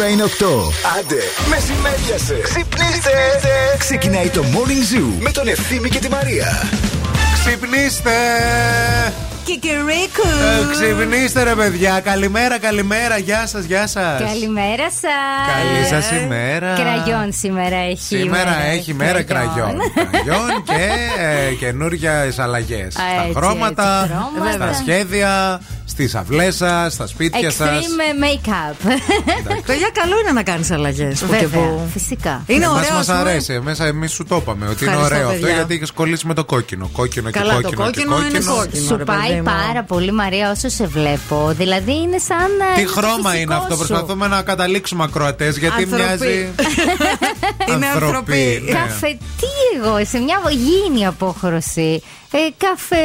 ώρα είναι 8. Άντε, μεσημέριασε. Ξυπνήστε. Ξεκινάει το Morning Zoo με τον Ευθύμη και τη Μαρία. Ξυπνήστε! Κικυρίκου. Ε, ξυπνήστε ρε παιδιά. Καλημέρα, καλημέρα. Γεια σας, γεια σας. Καλημέρα σας. Καλή σας ημέρα. Κραγιόν σήμερα έχει. Σήμερα ημέρα. έχει μέρα κραγιόν. Κραγιόν και ε, καινούργια αλλαγές. Στα έτσι, χρώματα, έτσι, χρώματα. στα σχέδια, στις αυλές σας, στα σπίτια σας. Extreme make-up. Παιδιά, καλό είναι να κάνεις αλλαγές. Βέβαια, φυσικά. Είναι Εμάς ωραίο. μας ας πούμε. αρέσει. Μέσα εμείς σου το είπαμε ότι είναι Ευχαριστώ, ωραίο αυτό παιδιά. γιατί έχεις κολλήσει με το κόκκινο. Κόκκινο και Καλά, το κόκκινο. και κόκκινο είναι κόκκινο. Σου ρε πάει παιδί μου. πάρα πολύ Μαρία όσο σε βλέπω. Δηλαδή είναι σαν. ε, Τι είναι το χρώμα φυσικό είναι αυτό, σου. προσπαθούμε να καταλήξουμε ακροατές γιατί Ανθρωπή. μοιάζει. Είναι ανθρωπή. ναι. Καφέ, τι εγώ, σε μια γήινη απόχρωση. Ε, καφέ.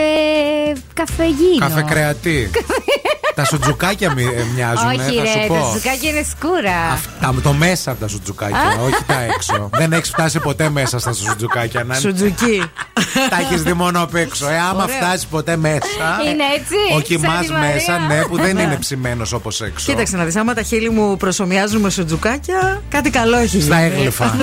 Καφεγίνο. Καφέ κρεατή. Τα σουτζουκάκια μοι- ε, μοιάζουν, Όχι, θα ρε, σου το πω. ζουκάκι είναι σκούρα. Αυτά, το μέσα από τα σουτζουκάκια, όχι τα έξω. Δεν έχεις φτάσει ποτέ μέσα στα σουτζουκάκια. Να... Σουτζουκί. τα έχεις δει μόνο απ' έξω. Ε, άμα Ωραίο. φτάσεις ποτέ μέσα. Είναι έτσι, Ο σαν κοιμάς τη Μαρία. μέσα, ναι, που δεν είναι ψημένος όπως έξω. Κοίταξε να δεις, άμα τα χείλη μου προσωμιάζουν με σουτζουκάκια, κάτι καλό έχει Στα γίνει. έγλυφα.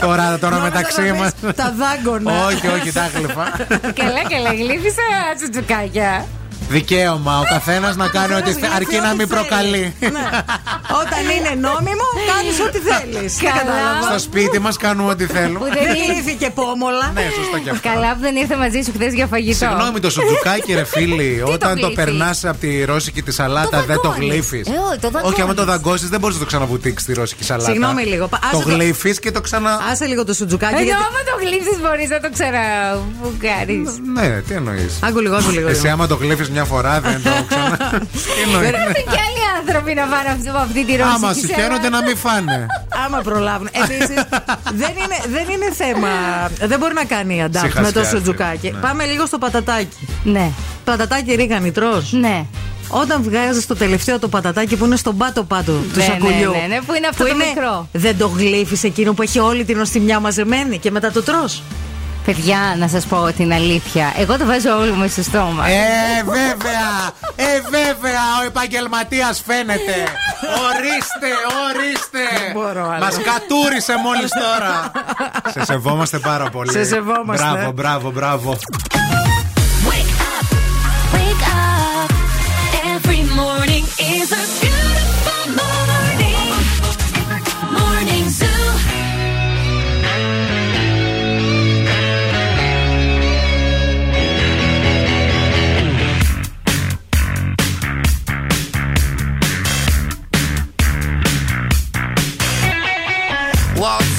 τώρα τώρα μεταξύ Τώρα μας. δεις Τα δάγκωνα. όχι, όχι, τα έγλυφα. καλά, καλά, γλύφισα τσουτζουκάκια. Δικαίωμα ο καθένας να κάνει ό,τι θέλει, αρκεί να μην προκαλεί. Ναι. Όταν είναι νόμιμο, κάνεις ό,τι θέλεις. Καλά. Στο σπίτι μας κάνουμε ό,τι θέλουμε. Που Δεν δεν ήρθε πόμολα. Ναι, σωστό και αυτό. Καλά που δεν ήρθε μαζί σου χθες για φαγητό. Συγγνώμη, το σουτζουκάκι, ρε φίλοι, το όταν το γλύφεις; περνάς από τη ρώσικη τη σαλάτα, δεν το δαγκώνεις. γλύφεις. Ε, όχι, το δαγκώνεις. Όχι, άμα το δαγκώσει, δεν μπορείς να το ξαναβουτήξεις τη ρώσικη σαλάτα. Συγγνώμη λίγο, πα- Το άσε το- γλύφεις και το ξανα. Άσε λίγο το σουτζουκάκι. Ενώ γιατί- άμα το γλύψεις μπορείς να το ξαναβουκάρει. Ναι, τι εννοείς. Άκου λίγο, άκου λίγο. Εσύ, άμα το γλύφεις μια φορά, δεν το ξανα. Τι εννοεί. Πρέπει και άλλοι άνθρωποι να πάνε αυτή- από αυτή τη ρωσική Άμα σου σέλα. χαίρονται να μην φάνε. Άμα προλάβουν. Επίσης, δεν, είναι, δεν είναι θέμα. Δεν μπορεί να κάνει αντάπ με το Ψυχασιάζει. σουτζουκάκι. Ναι. Πάμε λίγο στο πατατάκι. Ναι, Πατατάκι ρίγανη τρως; ναι. Όταν βγάζεις το τελευταίο το πατατάκι που είναι στον πάτο-πάτο του Ναι, σακουλιού. ναι, ναι, ναι, που είναι αυτό το μικρό. Δεν το γλύφεις εκείνο που έχει όλη την οστιμιά μαζεμένη και μετά το τρως; Παιδιά, να σας πω την αλήθεια. Εγώ το βάζω όλο μου στο στόμα. Ε, βέβαια! Ε, βέβαια! Ο επαγγελματίας φαίνεται! Ορίστε, ορίστε! μπορώ άλλο. Μας κατούρισε μόλις τώρα! Σε σεβόμαστε πάρα πολύ. Σε σεβόμαστε. Μπράβο, μπράβο, μπράβο. Wake up, wake up. Every morning is a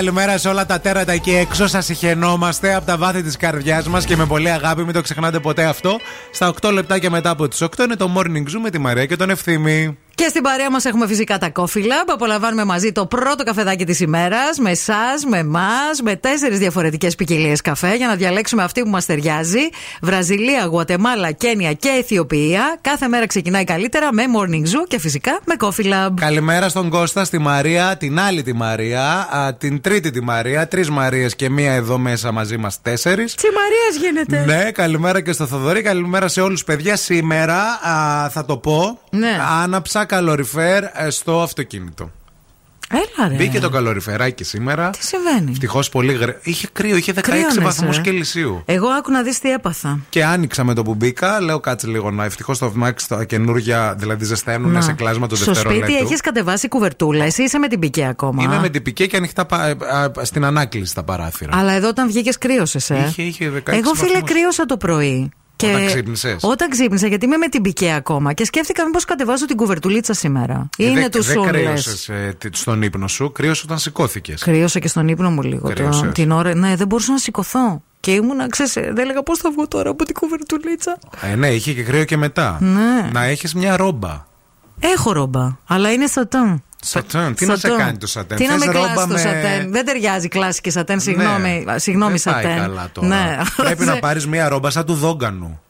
Καλημέρα, καλημέρα σε όλα τα τέρατα εκεί έξω. Σας ηχαινόμαστε από τα βάθη της καρδιάς μας και με πολύ αγάπη. Μην το ξεχνάτε ποτέ αυτό. Στα 8 λεπτά και μετά από τις 8 είναι το morning zoo με τη Μαρία και τον Ευθύμη. Και στην παρέα μας έχουμε φυσικά τα Coffee Lab. Απολαμβάνουμε μαζί το πρώτο καφεδάκι της ημέρας. Με εσάς, με εμάς, με τέσσερις διαφορετικές ποικιλίες καφέ για να διαλέξουμε αυτή που μας ταιριάζει. Βραζιλία, Γουατεμάλα, Κένια και Αιθιοπία. Κάθε μέρα ξεκινάει καλύτερα με Morning Zoo και φυσικά με Coffee Lab. Καλημέρα στον Κώστα, στη Μαρία, την άλλη τη Μαρία, α, την τρίτη τη Μαρία, τρεις Μαρίες και μία εδώ μέσα μαζί μας τέσσερις. Τι Μαρίας γίνεται; Ναι, καλημέρα και στο Θοδωρή. Καλημέρα σε όλους, παιδιά. Σήμερα α, θα το πω. Ναι. Άναψα καλοριφέρ ε, στο αυτοκίνητο. Έλα ρε. Μπήκε το καλοριφεράκι σήμερα. Τι συμβαίνει; Ευτυχώς πολύ γρήγορα. Είχε κρύο, είχε 16 Κρύωνες, βαθμούς ε. Κελσίου. Εγώ άκου να δεις τι έπαθα. Και άνοιξα με το που μπήκα. Λέω κάτσε λίγο να. Ευτυχώς το Max τα καινούργια, δηλαδή ζεσταίνουν Να. σε κλάσμα το Στο δευτερόλεπτο. σπίτι έχεις κατεβάσει κουβερτούλα. Εσύ είσαι με την πικέ ακόμα. Είμαι με την πικέ και ανοιχτά πα- ε, α, στην ανάκληση τα παράθυρα. Αλλά εδώ όταν βγήκες κρύωσες. Ε. Είχε- είχε 16 Εγώ φίλε βαθμούς. κρύωσα το πρωί. Όταν ξύπνησες; Όταν ξύπνησα, γιατί είμαι με την πικέ ακόμα. Και σκέφτηκα μήπως κατεβάζω την κουβερτουλίτσα σήμερα. Ε, Είναι δεν- τους Δεν σούνλε. κρύωσες στον ύπνο σου, κρύωσε όταν σηκώθηκες. Κρύωσα και στον ύπνο μου λίγο. Το, Κρύωσες. την ώρα. Ναι, δεν μπορούσα να σηκωθώ. Και ήμουνα, ξέρεις, ε, δεν έλεγα πώς θα βγω τώρα από την κουβερτουλίτσα. Ε, ναι, είχε και κρύο και μετά. Ναι. Να έχεις μια ρόμπα. Έχω ρόμπα, αλλά είναι σατάν. Σατάν, τι να σε κάνει το σατέν. Τι να Θες με ρόμπα κλάσει το με- σατέν. Δεν ταιριάζει κλάση και σατέν, συγγνώμη, Ναι. συγγνώμη δεν πάει σατέν. καλά τώρα. Ναι. Πρέπει να πάρεις μια ρόμπα σαν του δόγκανου.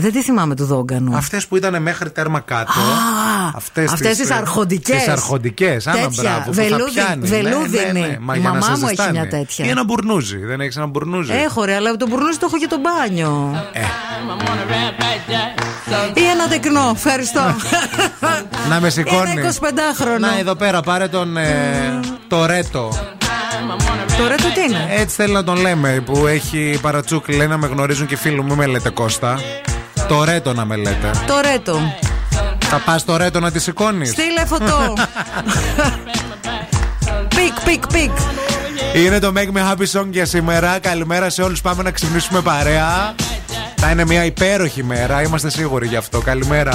Δεν τη θυμάμαι του δόγκανου. Αυτές που ήταν μέχρι τέρμα κάτω. Α, Αυτές αυτές τις αρχοντικές. Τις αρχοντικές. Άμα Τέτοια, μπράβο. που θα βελούδι- πιάνει. βελούδινη. Ναι, ναι, ναι. Μα Η για να μαμά σε μου έχει ζεστάνει. μια τέτοια. Ή ένα μπουρνούζι. Δεν έχει ένα μπουρνούζι. Έχω ρε, αλλά το μπουρνούζι το έχω για το μπάνιο. Ε. Ή ένα τεκνό, ευχαριστώ. Να με σηκώνει. Ένα 25χρονο. Να εδώ πέρα πάρε τον ε, Τορέτο. Τορέτο τι είναι; Έτσι θέλει να τον λέμε που έχει παρατσούκλι. Λέει να με γνωρίζουν και οι φίλοι μου, μην με λέτε Κώστα. Τορέτο να με λέτε. Τορέτο. Θα πας Τορέτο να τη σηκώνεις. Στείλε φωτό. pic, pic, pic. Είναι το Make Me Happy Song για σήμερα. Καλημέρα σε όλους. Πάμε να ξυπνήσουμε παρέα. Θα είναι μια υπέροχη μέρα. Είμαστε σίγουροι γι' αυτό. Καλημέρα.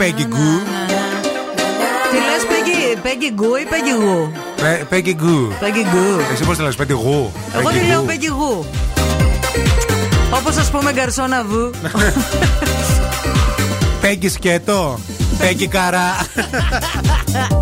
Peggy Goo. Τι λες, Πέγγι Γκου ή Πέγγι Γου. Πε- Peggy Goo. Πέγγι Γκου. Εσύ πώς τη λες, Peggy Goo. Εγώ Peggy τη λέω Goo. Πέγγι Γου. Όπως ας πούμε γκαρσόνα βου. Peggy σκέτο. Peggy καρά.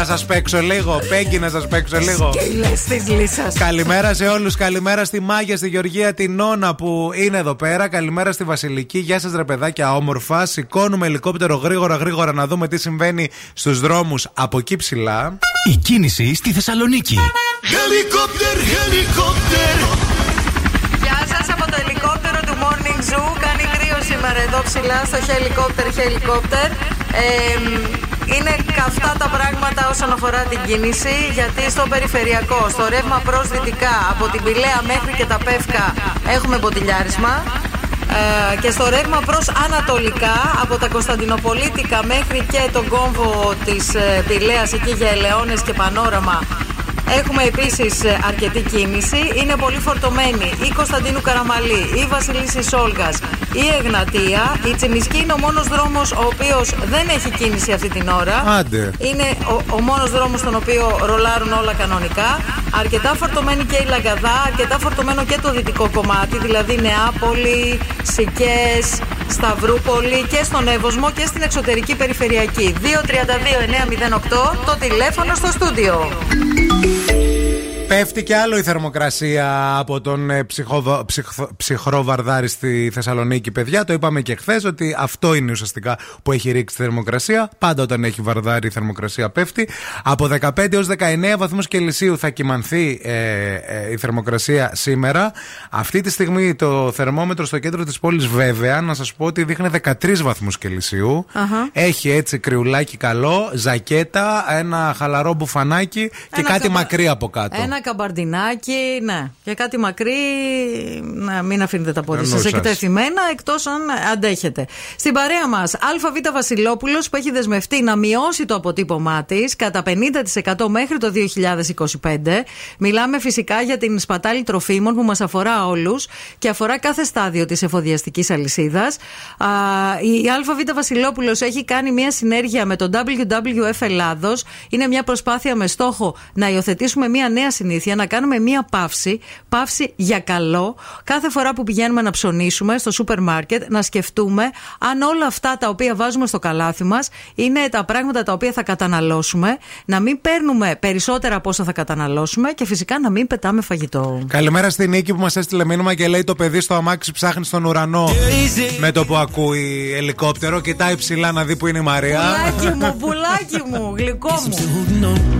να σας παίξω λίγο. Peggy, να σας παίξω λίγο. Τι λες της λύσας. Καλημέρα σε όλους. Καλημέρα στη Μάγια, στη Γεωργία, την Νόνα που είναι εδώ πέρα. Καλημέρα στη Βασιλική. Γεια σας, ρε παιδάκια, όμορφα. Σηκώνουμε ελικόπτερο γρήγορα, γρήγορα να δούμε τι συμβαίνει στους δρόμους από εκεί ψηλά. Η κίνηση στη Θεσσαλονίκη. Helicopter, helicopter. Γεια σας από το ελικόπτερο του Morning Zoo. Κάνει κρύο σήμερα εδώ ψηλά στο helicopter helicopter. Ε, είναι καυτά τα πράγματα όσον αφορά την κίνηση γιατί στο περιφερειακό, στο ρεύμα προς δυτικά από την Πηλαία μέχρι και τα Πεύκα έχουμε μποτιλιάρισμα. Ε, και στο ρεύμα προς ανατολικά από τα Κωνσταντινοπολίτικα μέχρι και τον κόμβο της ε, Πηλαίας εκεί για Ελαιώνες και Πανόραμα Έχουμε επίσης αρκετή κίνηση. Είναι πολύ φορτωμένη η Κωνσταντίνου Καραμαλή, η Βασιλίση Σόλγα, η Εγνατία. Η Τσιμισκή είναι ο μόνος δρόμος ο οποίος δεν έχει κίνηση αυτή την ώρα. Άντε. Είναι ο, ο μόνος δρόμος στον οποίο ρολάρουν όλα κανονικά. Αρκετά φορτωμένη και η Λαγκαδά, αρκετά φορτωμένο και το δυτικό κομμάτι, δηλαδή Νεάπολη, Σικές, Σταυρούπολη και στον Εύωσμο και στην εξωτερική περιφερειακή. 232-908 το τηλέφωνο στο στούντιο. Πέφτει και άλλο η θερμοκρασία από τον ε, ψυχοβα- ψυχθο- ψυχρό βαρδάρι στη Θεσσαλονίκη, παιδιά. Το είπαμε και χθες ότι αυτό είναι ουσιαστικά που έχει ρίξει τη θερμοκρασία. Πάντα όταν έχει βαρδάρι η θερμοκρασία πέφτει. Από 15 έως 19 βαθμούς Κελσίου θα κυμανθεί ε, ε, η θερμοκρασία σήμερα. Αυτή τη στιγμή το θερμόμετρο στο κέντρο της πόλης, βέβαια, να σας πω ότι δείχνει 13 βαθμούς Κελσίου. Αχα. Έχει έτσι κρυουλάκι καλό, ζακέτα, ένα χαλαρό μπουφανάκι και Ένα κάτι καμπα- μακρύ από κάτω. Ένα καμπαρντινάκι, ναι. Και κάτι μακρύ, να μην αφήνετε τα πόδια Νου σας σας. εκτεθειμένα, εκτός αν αντέχετε. Στην παρέα μας, ΑΒ Βασιλόπουλος που έχει δεσμευτεί να μειώσει το αποτύπωμά της κατά 50% μέχρι το 2025. Μιλάμε φυσικά για την σπατάλη τροφίμων που μας αφορά όλους και αφορά κάθε στάδιο της εφοδιαστικής αλυσίδας. Η ΑΒ Βασιλόπουλος έχει κάνει μια συνέργεια με τον WWF Ελλάδος. Είναι μια προσπάθεια με στόχο να υιοθετήσουμε μια νέα συνήθεια, να κάνουμε μια παύση, παύση για καλό, κάθε φορά που πηγαίνουμε να ψωνίσουμε στο σούπερ μάρκετ, να σκεφτούμε αν όλα αυτά τα οποία βάζουμε στο καλάθι μας είναι τα πράγματα τα οποία θα καταναλώσουμε, να μην παίρνουμε περισσότερα από όσα θα καταναλώσουμε και φυσικά να μην πετάμε φαγητό. Καλημέρα στη Νίκη που μας έστειλε μήνυμα και λέει: Το παιδί στο αμάξι ψάχνει στον ουρανό. Με το που ακούει ελικόπτερο, κοιτάει ψηλά να δει που είναι η Μαρία. Πουλάκι μου, πουλάκι μου, γλυκό μου.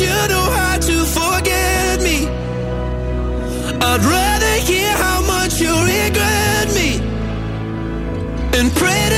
You know how to forget me. I'd rather hear how much you regret me pray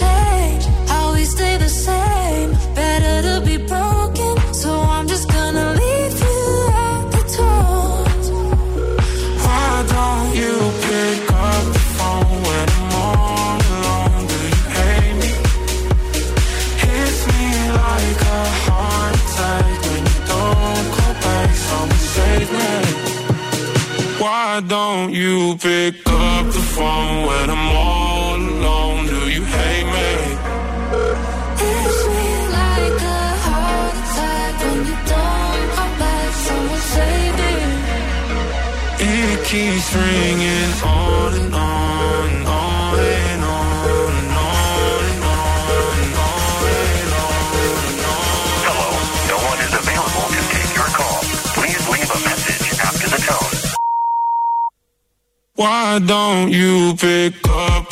change. How we stay the same. Better to be broken, so I'm just gonna leave you at the door. Why don't you pick up the phone when I'm all alone? Do you hate me? Hits me like a heart attack when you don't call back. Someone save me. Why don't you pick keeps ringing on and on on and on and on and on and on and on. Hello, no one is available to take your call. Please leave a message after the tone. Why don't you pick up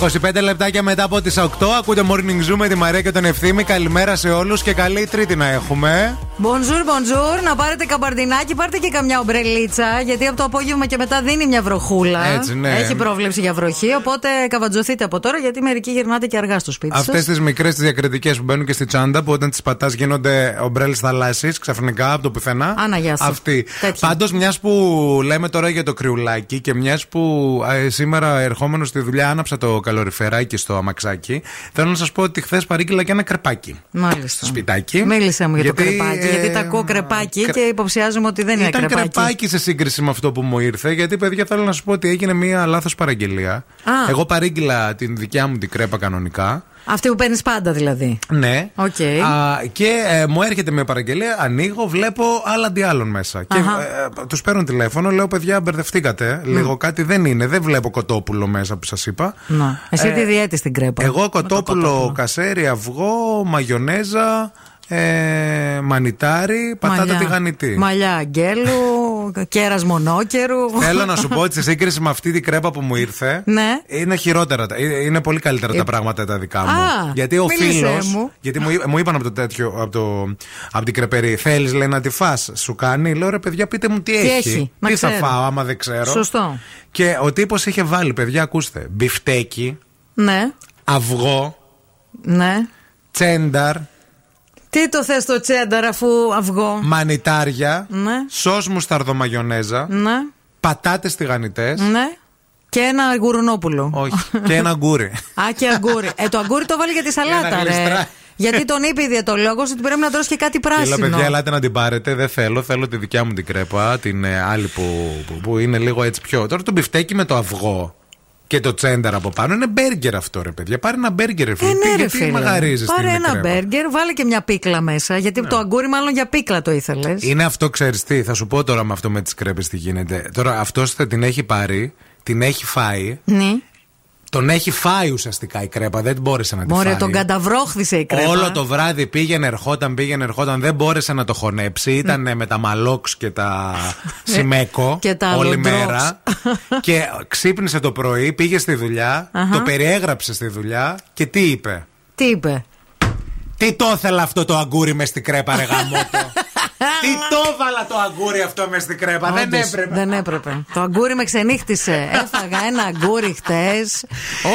25 λεπτάκια μετά από τις 8 ακούτε Morning Zoo με τη Μαρία και τον Ευθύμη. Καλημέρα σε όλους και καλή Τρίτη να έχουμε. Bonjour, bonjour. Να πάρετε καμπαρδινάκι, πάρτε και καμιά ομπρελίτσα. Γιατί από το απόγευμα και μετά δίνει μια βροχούλα. Έτσι, ναι. Έχει πρόβλεψη για βροχή. Οπότε καβατζωθείτε από τώρα, γιατί μερικοί γυρνάτε και αργά στο σπίτι Αυτές σας. τις μικρές τις διακριτικές που μπαίνουν και στη τσάντα που όταν τις πατάς γίνονται ομπρέλες θαλάσσης ξαφνικά από το πουθενά. Άνα, γεια σου. Αυτή. Τέτοια. Πάντως, μιας που λέμε τώρα για το κρυουλάκι και μιας που ε, σήμερα ερχόμενος στη δουλειά άναψα το καλοριφεράκι στο αμαξάκι. Θέλω να σας πω ότι χθες παρήγγειλα και ένα κρεπάκι. Μάλιστα. Σπιτάκι. Μίλησε μου για Γιατί, το κρεπάκι. ε, γιατί τα ακούω κρεπάκι κρε- και υποψιάζομαι ότι δεν είναι Ήταν κρεπάκι. κρεπάκι σε σύγκριση με αυτό που μου ήρθε. Γιατί, παιδιά, θέλω να σου πω ότι έγινε μία λάθος παραγγελία. Α. Εγώ παρήγγειλα την δικιά μου την κρέπα κανονικά. Αυτή που παίρνεις πάντα δηλαδή. Ναι. Οκ. Α, και ε, μου έρχεται μια παραγγελία, ανοίγω, βλέπω άλλα αντί άλλων μέσα. Και Αχα. ε, τους παίρνω τηλέφωνο, λέω: Παιδιά, μπερδευτήκατε. Λίγο κάτι δεν είναι. Δεν βλέπω κοτόπουλο μέσα που σας είπα. Να. Εσύ Ε, τι διέτη στην κρέπα. Εγώ Με το κοτόπουλο, κασέρι, αυγό, μαγιονέζα, ε, μανιτάρι, πατάτα Μαλλιά. τηγανιτή. Μαλλιά αγγέλου, κέρα μονόκερου. Θέλω να σου πω ότι σε σύγκριση με αυτή την κρέπα που μου ήρθε. Ναι. Είναι χειρότερα. τα- ε, Είναι πολύ καλύτερα τα πράγματα τα δικά μου. Α, γιατί ο μίλησέ φίλο. μου. Γιατί μου, εί- μου είπαν από το τέτοιο. Από, το, από την κρεπερή. Θέλεις, λέει, να τη φας Σου κάνει. Λέω ρε, παιδιά, πείτε μου τι, Τι έχει, να Τι θα ξέρω. φάω, άμα δεν ξέρω. Σωστό. Και ο τύπος είχε βάλει, παιδιά, ακούστε. Μπιφτέκι, Ναι, αυγό, ναι. τσένταρ, Τι το θες το τσένταρ αφού αυγό; μανιτάρια, Ναι. σος μουσταρδομαγιονέζα, Ναι, πατάτες τηγανιτές. ναι. Και ένα γουρνόπουλο. Όχι. και ένα αγγούρι. Α, και αγγούρι. Ε, το αγγούρι το βάλει για τη σαλάτα, ένα ρε. γλιστρά. Γιατί τον είπε η διαιτολόγος ότι πρέπει να τρώσει και κάτι Έλα, πράσινο. παιδιά, ελάτε να την πάρετε. Δεν θέλω. Θέλω τη δικιά μου την κρέπα. Την ε, άλλη που, που, που είναι λίγο έτσι πιο. Τώρα το μπιφτέκι με το αυγό και το τσένταρ από πάνω είναι μπέργκερ αυτό, ρε παιδιά. Πάρε ένα μπέργκερ, ρε Ε, φίλε. ναι, Τι- ρε γιατί φίλε. μαγαρίζεις Πάρε την ένα κρέπα; Ναι. μπέργκερ, βάλε και μια πίκλα μέσα. Γιατί το αγκούρι, μάλλον για πίκλα το ήθελες. Είναι αυτό, ξέρεις τι. Θα σου πω τώρα με αυτό με τις κρέπες τι γίνεται. Τώρα αυτός θα την έχει πάρει, την έχει φάει. Ναι. Τον έχει φάει ουσιαστικά η κρέπα. Δεν μπόρεσε να τη Μωρέ, φάει. τον καταβρόχθησε η κρέπα. Όλο το βράδυ πήγαινε, ερχόταν, πήγαινε, ερχόταν. Δεν μπόρεσε να το χωνέψει. Ήταν με τα μαλόξ και τα σιμέκο Και τα όλη λοντρόξ. μέρα. και ξύπνησε το πρωί, πήγε στη δουλειά, Αχα. το περιέγραψε στη δουλειά και τι είπε; Τι είπε; Τι το ήθελα αυτό το αγκούρι μες στην κρέπα, ρε γαμότο. Τι το έβαλα το αγκούρι αυτό μες στην κρέπα. Δεν Όντως, έπρεπε. Δεν έπρεπε. Το αγκούρι με ξενύχτησε. Έφαγα ένα αγκούρι χτες.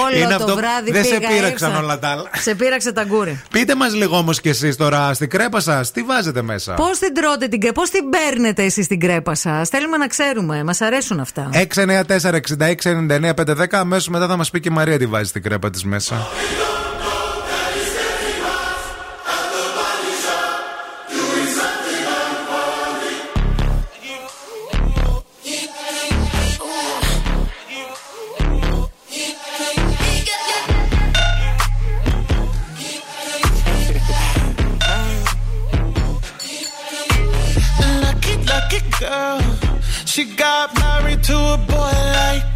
Όλο Είναι το αυτό- βράδυ δεν σε πήγα πείραξαν έξω. όλα τα άλλα. Σε πείραξε τα αγκούρι. Πείτε μας λίγο όμως κι εσείς τώρα στην κρέπα σας, τι βάζετε μέσα; Πώς την τρώτε την κρέπα, πώς την παίρνετε εσείς την κρέπα σας; Θέλουμε να ξέρουμε. Μας αρέσουν αυτά. 694-6699-510. Αμέσως μετά θα μας πει και η Μαρία τι βάζει στην κρέπα της μέσα.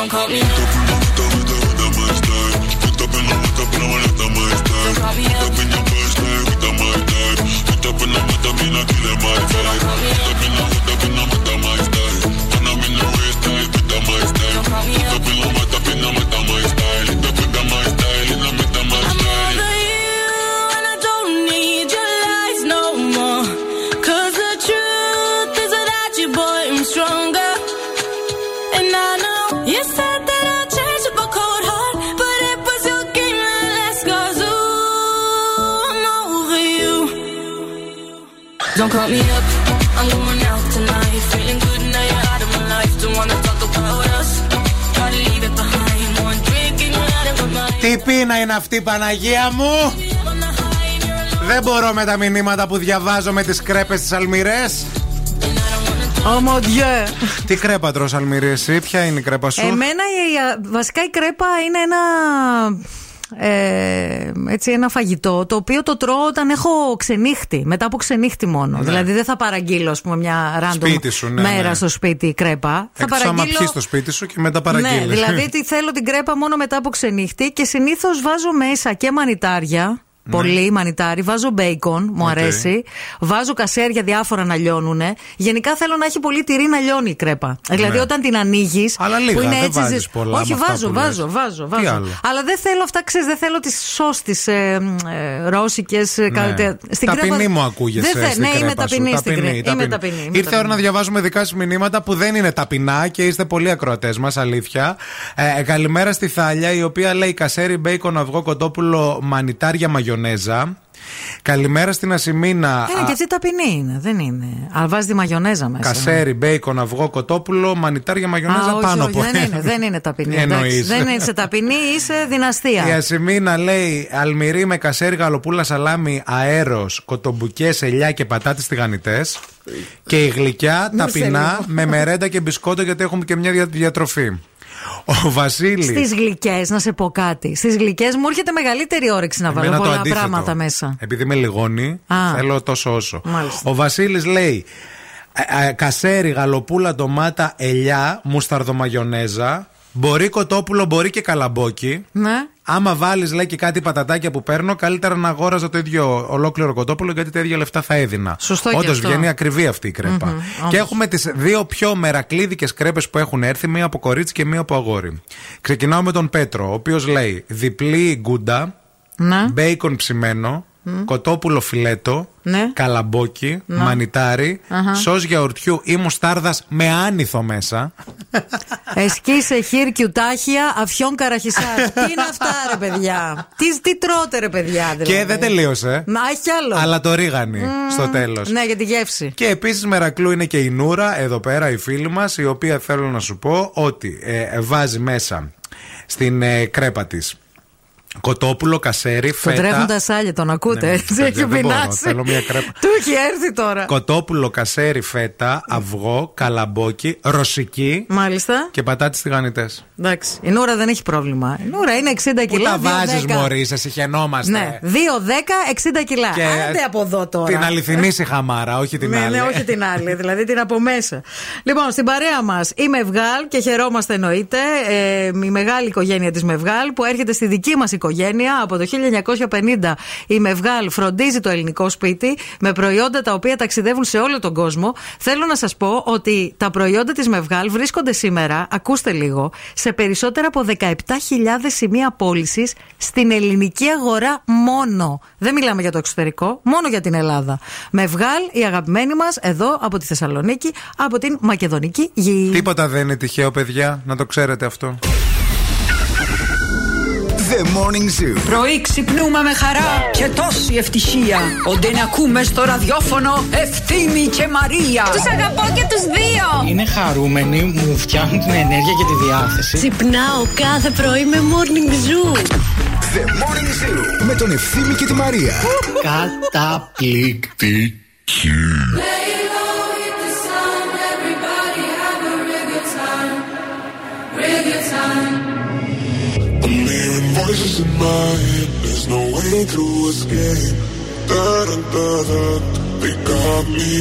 don't call me. Don't call me. Don't call me up, I'm going out tonight. Feeling good now you're out of my life. Don't wanna talk about us. Try to leave it behind. One drink and you're out of my mind. Τι πείνα είναι αυτή, Παναγία μου! Δεν μπορώ με τα μηνύματα που διαβάζω με τις κρέπες τις αλμυρές. Ομοδιέ. Τι κρέπα τρως αλμυρή εσύ, ποια είναι η κρέπα σου; Εμένα η- η- βασικά η κρέπα είναι ένα. Ε, έτσι ένα φαγητό το οποίο το τρώω όταν έχω ξενύχτη μετά από ξενύχτη μόνο Ναι. δηλαδή δεν θα παραγγείλω ας πούμε μια random Σπίτι σου, ναι, μέρα ναι. στο σπίτι κρέπα θα Εκτός άμα πιείς στο σπίτι σου και μετά παραγγείλεις. ναι, δηλαδή τι θέλω την κρέπα μόνο μετά από ξενύχτη και συνήθως βάζω μέσα και μανιτάρια. Πολύ μανιτάρι, βάζω μπέικον, μου Οκ. αρέσει. Βάζω κασέρια διάφορα να λιώνουνε. Γενικά θέλω να έχει πολύ τυρί να λιώνει η κρέπα. Δηλαδή όταν την ανοίγεις. Αλλά λίγα, που είναι δεν έτσι. βάζεις πολλά Όχι, με αυτά βάζω, που λες. βάζω, βάζω. Τι βάζω. άλλο; Αλλά δεν θέλω αυτά, ξέρεις, δεν θέλω τις σω τι ε, ε, ρώσικες. Ναι. ταπεινή μου ακούγεσαι. Δεν θε, στην ναι, είμαι κρέπα σου. ταπεινή στην Ταπεινή, κρέπα. Είμαι ταπεινή. ταπεινή. είμαι Ήρθε η ώρα να ταπεινή. διαβάζουμε δικά σα μηνύματα που δεν είναι ταπεινά και είστε πολύ ακροατές μας, αλήθεια. Ε, καλημέρα στη Θάλια, η οποία λέει κασέρι, μπέικον, αυγό, κοτόπουλο, μανιτάρια, μαγιονέζα. Καλημέρα στην Ασημίνα. Είναι Α, και αυτή ταπεινή είναι, δεν είναι. Αλλά βάζει τη μαγιονέζα μέσα. Κασέρι, μπέικον, αυγό, κοτόπουλο, μανιτάρια, μαγιονέζα Α, όχι, πάνω όχι, από δεν είναι, δεν είναι ταπεινή. Τι εντάξει. εννοείς; Δεν είσαι ταπεινή, είσαι δυναστεία. Η Ασημίνα λέει αλμυρί με κασέρι, γαλοπούλα, σαλάμι, αέρος, κοτομπουκέ, ελιά και πατάτες τηγανιτές. Και η γλυκιά Να σε ταπεινά λίγο. με μερέντα και μπισκότο γιατί έχουμε και μια δια- διατροφή. Ο Βασίλης. Στις γλυκές, να σε πω κάτι. Στις γλυκές μου έρχεται μεγαλύτερη όρεξη να βάλω Εμένα το πολλά αντίθετο. πράγματα μέσα. Επειδή είμαι λιγόνη, Α. θέλω τόσο όσο. Μάλιστα. Ο Βασίλης λέει ε, ε, κασέρι, γαλοπούλα, ντομάτα, ελιά, μουσταρδομαγιονέζα. Μπορεί κοτόπουλο, μπορεί και καλαμπόκι. Ναι. Άμα βάλεις, λέει και κάτι πατατάκια που παίρνω, καλύτερα να αγόραζα το ίδιο ολόκληρο κοτόπουλο γιατί τα ίδια λεφτά θα έδινα. Σωστό και Όντως αυτό. βγαίνει ακριβή αυτή η κρέπα. Μμμ, Και όντως. έχουμε τις δύο πιο μερακλείδικες κρέπες που έχουν έρθει, μία από κορίτσι και μία από αγόρι. Ξεκινάω με τον Πέτρο, ο οποίος λέει διπλή γκούντα, Ναι. μπέικον ψημένο, κοτόπουλο φιλέτο, Ναι. καλαμπόκι, Να. μανιτάρι, Αχα. σως γιαουρτιού ή μουστάρδας με άνηθο μέσα. Εσκίσε χείρ κιουτάχια αφιόν καραχισά. Τι είναι αυτά, ρε παιδιά; Τι, τι τρώτε, ρε παιδιά, δηλαδή; Και δεν τελείωσε. Να, έχει κι άλλο. Αλλά το ρίγανη Μμμ, στο τέλος. Ναι, για τη γεύση. Και επίσης μερακλού είναι και η Νούρα, εδώ πέρα η φίλη μας, η οποία θέλω να σου πω ότι ε, βάζει μέσα στην ε, κρέπα της κοτόπουλο, κασέρι, Τον φέτα. τρέχουν τα σάλια, τον ακούτε. Ναι, έτσι, παιδιά, έχει δεν μπορώ, πεινάσει. θέλω μια κρέπα. Του έχει έρθει τώρα. Κοτόπουλο, κασέρι, φέτα, αυγό, καλαμπόκι, ρωσική Μάλιστα. και πατάτες τηγανιτές. Εντάξει. Η Νούρα δεν έχει πρόβλημα. Η Νούρα είναι 60 Πού κιλά. τα βάζεις, 2,10. Μωρή, σε συχαινόμαστε; Ναι, 2, 10, 60 κιλά. Και Άντε από εδώ τώρα. Την αληθινή σιχαμάρα, όχι την ναι, άλλη. ναι, όχι την άλλη, δηλαδή την από μέσα. Λοιπόν, στην παρέα μας η Μευγάλ και χαιρόμαστε εννοείται. Ε, η μεγάλη οικογένεια της Μευγάλ που έρχεται στη δική μας οικογένεια από το 1950. Η Μευγάλ φροντίζει το ελληνικό σπίτι με προϊόντα τα οποία ταξιδεύουν σε όλο τον κόσμο. Θέλω να σας πω ότι τα προϊόντα της Μευγάλ βρίσκονται σήμερα, ακούστε λίγο, σε περισσότερα από 17.000 σημεία πώλησης στην ελληνική αγορά μόνο. Δεν μιλάμε για το εξωτερικό, μόνο για την Ελλάδα. Μευγάλ, η αγαπημένη μας εδώ από τη Θεσσαλονίκη, από την Μακεδονική γη. Τίποτα δεν είναι τυχαίο, παιδιά, να το ξέρετε αυτό. The Morning Zoo. Πρωί ξυπνούμε με χαρά και τόση ευτυχία. Όντε να ακούμε στο ραδιόφωνο Ευθύμη και Μαρία. Τους αγαπώ και τους δύο. Είναι χαρούμενοι, μου φτιάχνουν την ενέργεια και τη διάθεση. Ξυπνάω κάθε πρωί με Morning Zoo. The Morning Zoo. Με τον Ευθύμη και τη Μαρία. Καταπληκτική. Voices in my head, there's no way to escape. Da da da da, they got me.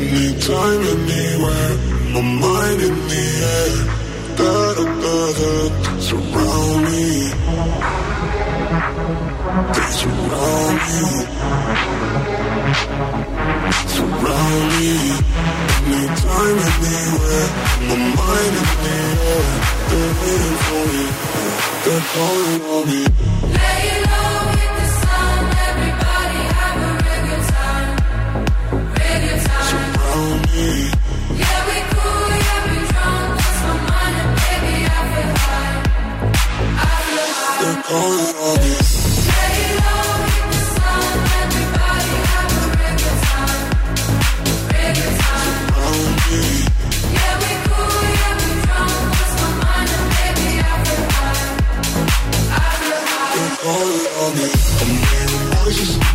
Anytime, anywhere, my mind in the air. Da da da da, surround me. They surround me. Surround me, no time my mind. They're for me, they're calling me. Lay low the sun, everybody have a time, time. Surround me. Yeah, we cool, yeah, we drunk, lost my mind, and baby, I feel high, I feel high. They're calling me.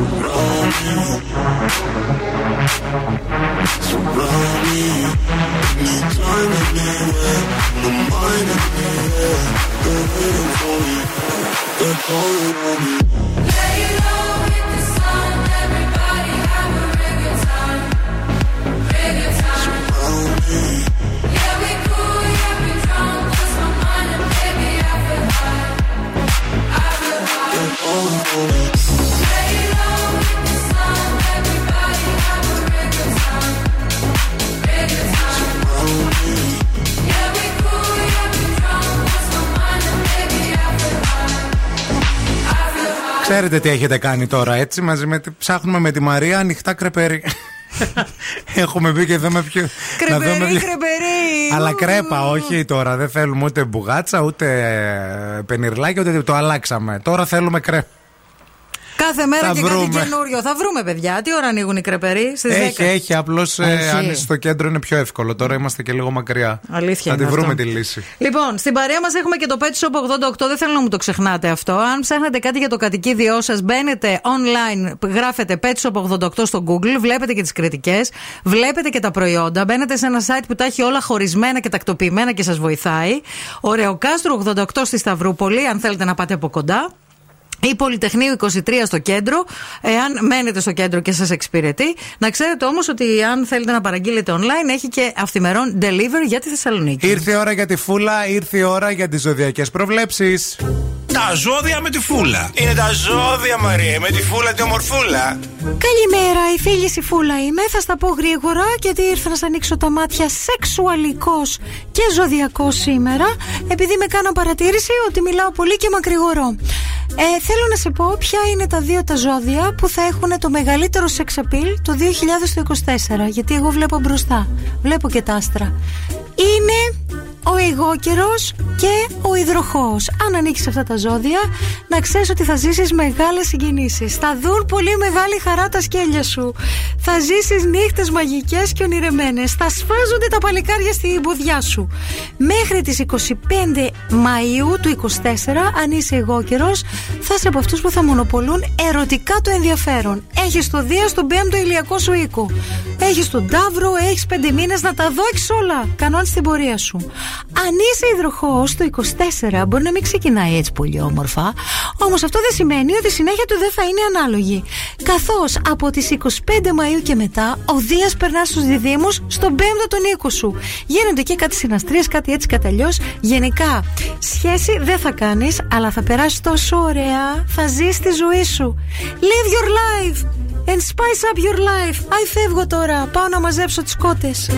surround me. Surround me. Anytime, anywhere. My mind in the air. They're waiting for me. They're calling on me. Surround Ξέρετε τι έχετε κάνει τώρα, έτσι, μαζί με. τη- Ψάχνουμε με τη Μαρία ανοιχτά κρεπέρι. Έχουμε μπει και δούμε ποιο. Κρεμπερί, ποιο- κρεμπερί. Αλλά κρέπα, όχι τώρα. Δεν θέλουμε ούτε μπουγάτσα, ούτε ε, πενιρλάκι, ούτε το αλλάξαμε. Τώρα θέλουμε κρέπα. Κάθε μέρα Θα και βρούμε. κάτι καινούριο. Θα βρούμε, παιδιά. Τι ώρα ανοίγουν οι κρεπεροί, στις 10. Έχει, έχει. Απλώς Έχει. αν είσαι στο κέντρο είναι πιο εύκολο. Τώρα είμαστε και λίγο μακριά. Αλήθεια Θα τη είναι βρούμε αυτό. τη λύση. Λοιπόν, στην παρέα μας έχουμε και το Pet Shop 88. Δεν θέλω να μου το ξεχνάτε αυτό. Αν ψάχνετε κάτι για το κατοικίδιό σας, μπαίνετε online, γράφετε Pet Shop 88 στο Google, βλέπετε και τις κριτικές, βλέπετε και τα προϊόντα, μπαίνετε σε ένα site που τα έχει όλα χωρισμένα και τακτοποιημένα και σας βοηθάει. Ωρεοκάστρο 88 στη Σταυρούπολη, αν θέλετε να πάτε από κοντά. Ή Πολυτεχνείου 23 στο κέντρο, εάν μένετε στο κέντρο και σας εξυπηρετεί. Να ξέρετε όμως ότι αν θέλετε να παραγγείλετε online, έχει και αυθημερών delivery για τη Θεσσαλονίκη. Ήρθε η ώρα για τη φούλα, ήρθε η ώρα για τις ζωδιακές προβλέψεις. Τα ζώδια με τη φούλα. Είναι τα ζώδια, Μαρία, με τη φούλα τη ομορφούλα. Καλημέρα, η φίλη η Φούλα είμαι. Θα στα πω γρήγορα γιατί ήρθα να σα ανοίξω τα μάτια σεξουαλικός και ζωδιακός σήμερα. Επειδή με κάνω παρατήρηση ότι μιλάω πολύ και μακρηγορώ. Ε, θέλω να σε πω ποια είναι τα δύο τα ζώδια που θα έχουν το μεγαλύτερο sex appeal το 2024. Γιατί εγώ βλέπω μπροστά. Βλέπω και τα άστρα. Είναι ο εγώκερος και ο υδροχός. Αν ανοίξεις αυτά τα ζώδια, να ξέρεις ότι θα ζήσεις μεγάλες συγκινήσεις. Θα δουν πολύ μεγάλη χαρά τα σκέλια σου. Θα ζήσεις νύχτες μαγικές και ονειρεμένες. Θα σφάζονται τα παλικάρια στην ποδιά σου. Μέχρι τις 25 Μαΐου του 24, αν είσαι εγώκερος, θα είσαι από αυτούς που θα μονοπολούν ερωτικά το ενδιαφέρον. Έχεις το Δία στον πέμπτο ηλιακό σου οίκο. Έχεις τον Ταύρο, έχεις πέντε μήνες να τα δόξεις όλα. Κανόνες την πορεία σου. Αν είσαι υδροχός το 24, μπορεί να μην ξεκινάει έτσι πολύ όμορφα. Όμως αυτό δεν σημαίνει ότι η συνέχεια του δεν θα είναι ανάλογη. Καθώς από τις 25 Μαου και μετά, ο Δίας περνάς στους διδήμου στον πέμπτο τον οίκο σου. Γίνονται και κάτι συναστρίες, κάτι έτσι, κάτι αλλιώς. Γενικά, σχέση δεν θα κάνεις, αλλά θα περάσεις τόσο ωραία. Θα ζεις τη ζωή σου. Live your life and spice up your life. Άι, φεύγω τώρα. Πάω να μαζέψω τις κότες.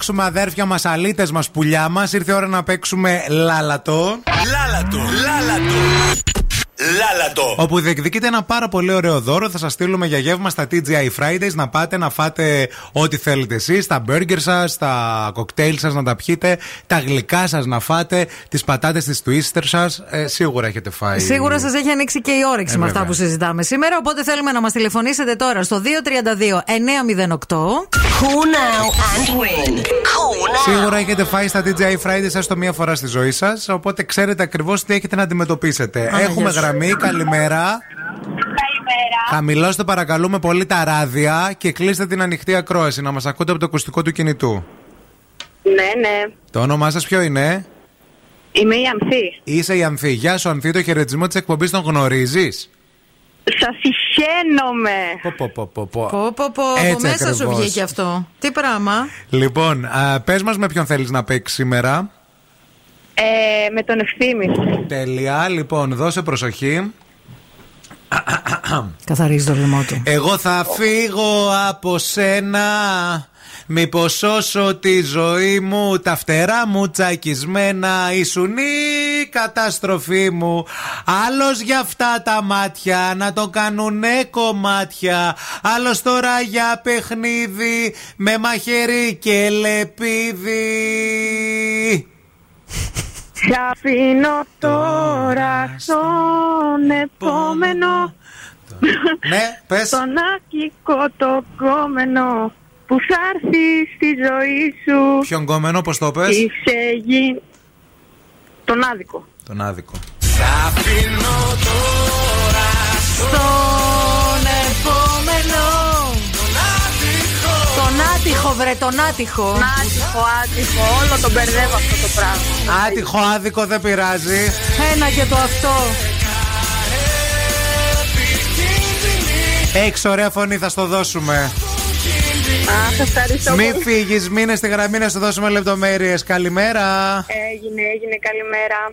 Παίξουμε αδέρφια μας, αλίτε μας, πουλιά μας. Ήρθε η ώρα να παίξουμε λάλατο. Λάλατο, λάλατο. Λάλατο. Όπου διεκδικείται ένα πάρα πολύ ωραίο δώρο. Θα σας στείλουμε για γεύμα στα TGI Fridays να πάτε να φάτε ό,τι θέλετε εσείς. Τα μπέργκερ σας, τα κοκτέιλ σας να τα πιείτε, τα γλυκά σας να φάτε, τις πατάτες της Twister σας. Ε, σίγουρα έχετε φάει. Σίγουρα σας έχει ανοίξει και η όρεξη Ε, με αυτά βέβαια. που συζητάμε σήμερα. Οπότε θέλουμε να μας τηλεφωνήσετε τώρα στο 232-908. Cool now and win. Cool now. Σίγουρα έχετε φάει στα TGI Fridays έστω μία φορά στη ζωή σας. Οπότε ξέρετε ακριβώς τι έχετε να αντιμετωπίσετε. Άνα, Έχουμε γεια σου. Γραμμή. Καλημέρα. Χαμηλώστε παρακαλούμε πολύ τα ράδια και κλείστε την ανοιχτή ακρόαση να μας ακούτε από το ακουστικό του κινητού. Ναι, ναι. Το όνομά σας ποιο είναι; Είμαι η Ανθή. Είσαι η Ανθή. Γεια σου, Ανθή. Το χαιρετισμό της εκπομπής τον γνωρίζεις; Σας συχαίνομαι. Πω, πω, πω, πω, πω. Πω, πω, πω, από Έτσι μέσα σου ακριβώς. βγήκε αυτό. Τι πράγμα. Λοιπόν, πες μας με ποιον θέλεις να παίξεις σήμερα. Ε, με τον ευθύμη. Τέλεια. Λοιπόν, δώσε προσοχή. Καθαρίζει το λαιμό του. Εγώ θα φύγω από σένα. Μήπως όσο τη ζωή μου τα φτερά μου τσακισμένα ήσουν η καταστροφή μου. Άλλος για αυτά τα μάτια να το κάνουνε κομμάτια. Άλλος τώρα για παιχνίδι με μαχαίρι και λεπίδι Σε αφήνω τώρα στον επόμενο. Ναι, πες. Τον άκικο το κόμενο που θα έρθει στη ζωή σου. Ποιον κόμενο, πώς το πες; Είσαι γι... Τον άδικο. Τον άδικο αφήνω τώρα Στον άτυχο, βρε, τον άτυχο. Τον άτυχο, άτυχο. Όλο τον μπερδεύω αυτό το πράγμα. Άτυχο άδικο δεν πειράζει Ένα και το αυτό. Έχεις ωραία φωνή θα στο δώσουμε Α, σας ευχαριστώ Μην πολύ. φύγεις, μείνε στη γραμμή να σου δώσουμε λεπτομέρειες. Καλημέρα. Έγινε, έγινε, καλημέρα.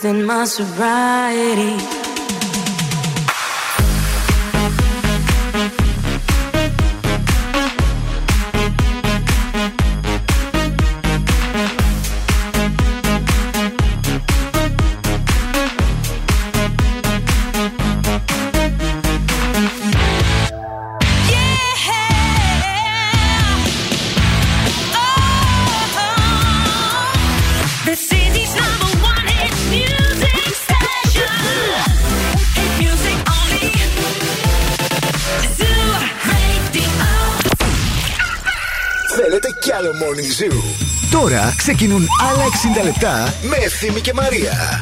twisting my sobriety. Ξεκινούν άλλα 60 λεπτά με Ευθύμη και Μαρία.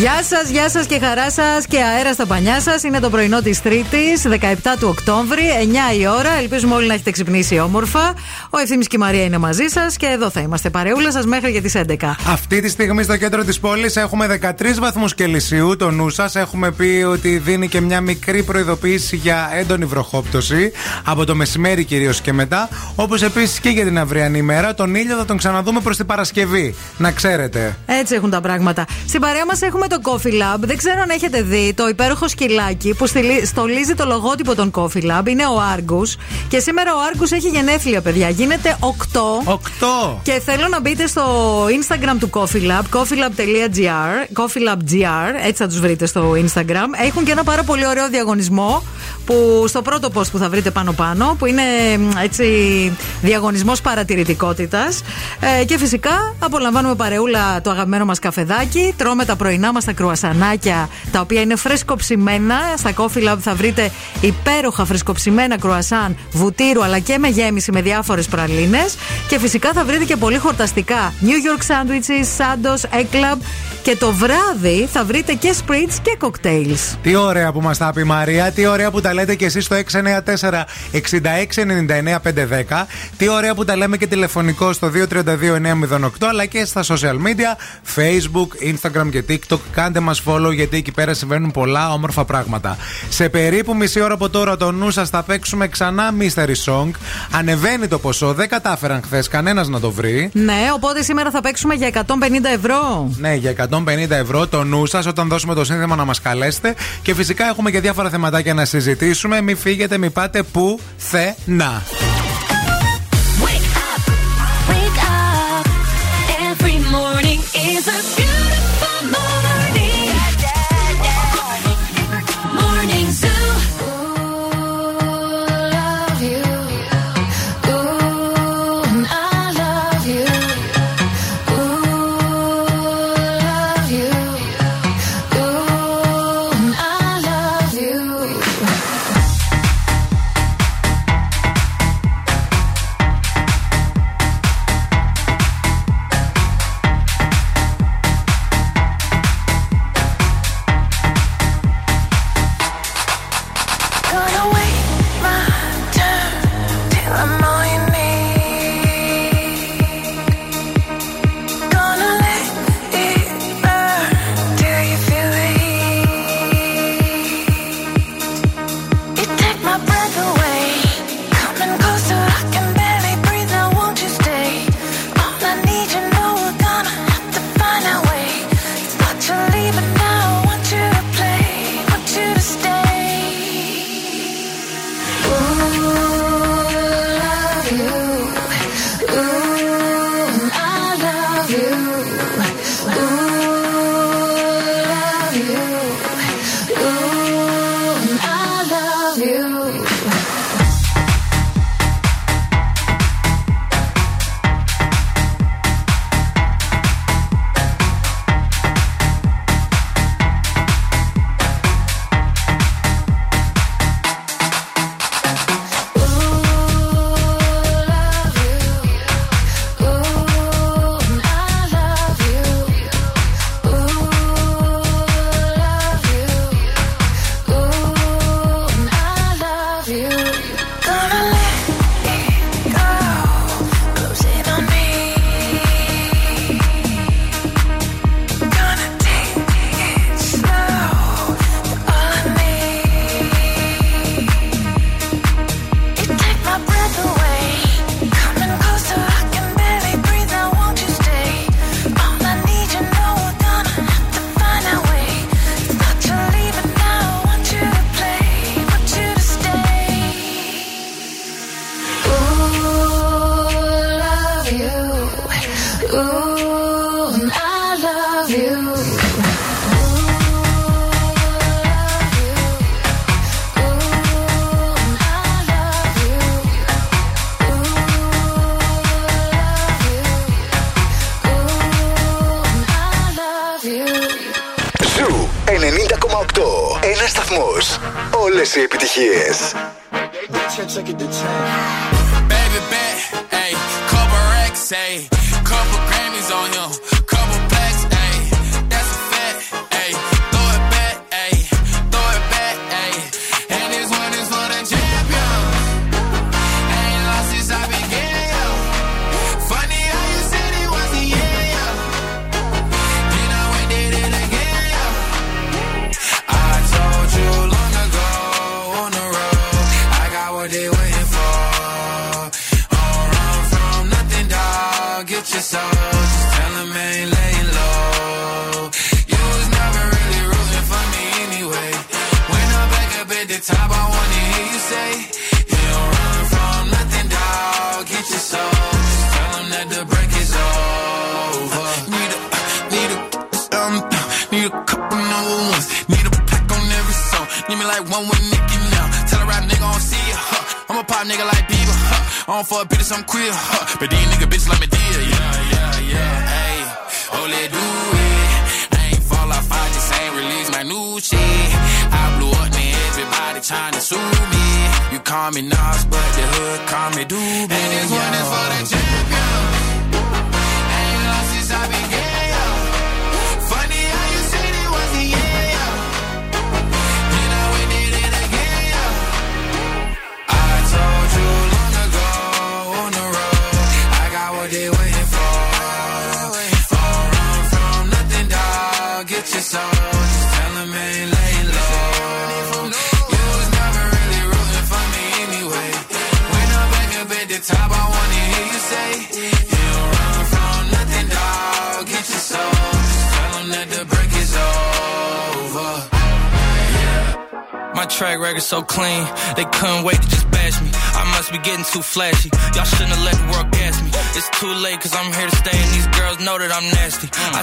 Γεια σας, γεια σας και χαρά σας και αέρα στα πανιά σας. Είναι το πρωινό της Τρίτης, 17 του Οκτώβρη, 9 η ώρα. Ελπίζουμε όλοι να έχετε ξυπνήσει όμορφα. Ο Ευθύνη και η Μαρία είναι μαζί σας και εδώ θα είμαστε παρεούλα σας μέχρι και τις 11. Αυτή τη στιγμή στο κέντρο της πόλης έχουμε 13 βαθμούς Κελσίου. Το νου σας έχουμε πει ότι δίνει και μια μικρή προειδοποίηση για έντονη βροχόπτωση από το μεσημέρι κυρίως και μετά. Όπως επίσης και για την αυριανή ημέρα. Τον ήλιο θα τον ξαναδούμε προς την Παρασκευή. Να ξέρετε. Έτσι έχουν τα πράγματα. Στην παρέα μας έχουμε το Coffee Lab. Δεν ξέρω αν έχετε δει το υπέροχο σκυλάκι που στυλί- στολίζει το λογότυπο των Coffee Lab. Είναι ο Argus. Και σήμερα ο Argus έχει γενέθλια, παιδιά. Γίνεται 8. 8. Και θέλω να μπείτε στο Instagram του Coffee Lab, coffeelab.gr, coffeelab.gr, έτσι θα τους βρείτε στο Instagram. Έχουν και ένα πάρα πολύ ωραίο διαγωνισμό που στο πρώτο post που θα βρείτε πάνω-πάνω, που είναι μ, έτσι διαγωνισμός παρατηρητικότητας. Ε, και φυσικά απολαμβάνουμε παρεούλα το αγαπημένο μας καφεδάκι, τρώμε τα πρωινά μας τα κρουασανάκια, τα οποία είναι φρεσκοψημένα. Στα Coffee Lab θα βρείτε υπέροχα φρεσκοψημένα κρουασάν βουτύρου, αλλά και με γέμιση με διάφορες πραλίνες. Και φυσικά θα βρείτε και πολύ χορταστικά New York sandwiches, Sandos, Egg Club. Και το βράδυ θα βρείτε και spritz και cocktails. Τι ωραία που μας τα πει η Μαρία, τι ωραία που τα λέτε και εσείς στο 694-6699-510. Τι ωραία που τα λέμε και τηλεφωνικό στο 232-908, αλλά και στα social media, Facebook, Instagram και TikTok. Κάντε μας follow γιατί εκεί πέρα συμβαίνουν πολλά όμορφα πράγματα. Σε περίπου μισή ώρα από τώρα το νου σας θα παίξουμε ξανά Mystery Song. Ανεβαίνει το ποσό, δεν κατάφεραν χθες κανένας να το βρει. Ναι, οπότε σήμερα θα παίξουμε για 150 ευρώ. Ναι, για 150 ευρώ το νου σας όταν δώσουμε το σύνθημα να μας καλέσετε. Και φυσικά έχουμε και διάφορα θεματάκια να συζητήσουμε. Μην φύγετε, μην πάτε. Που θένα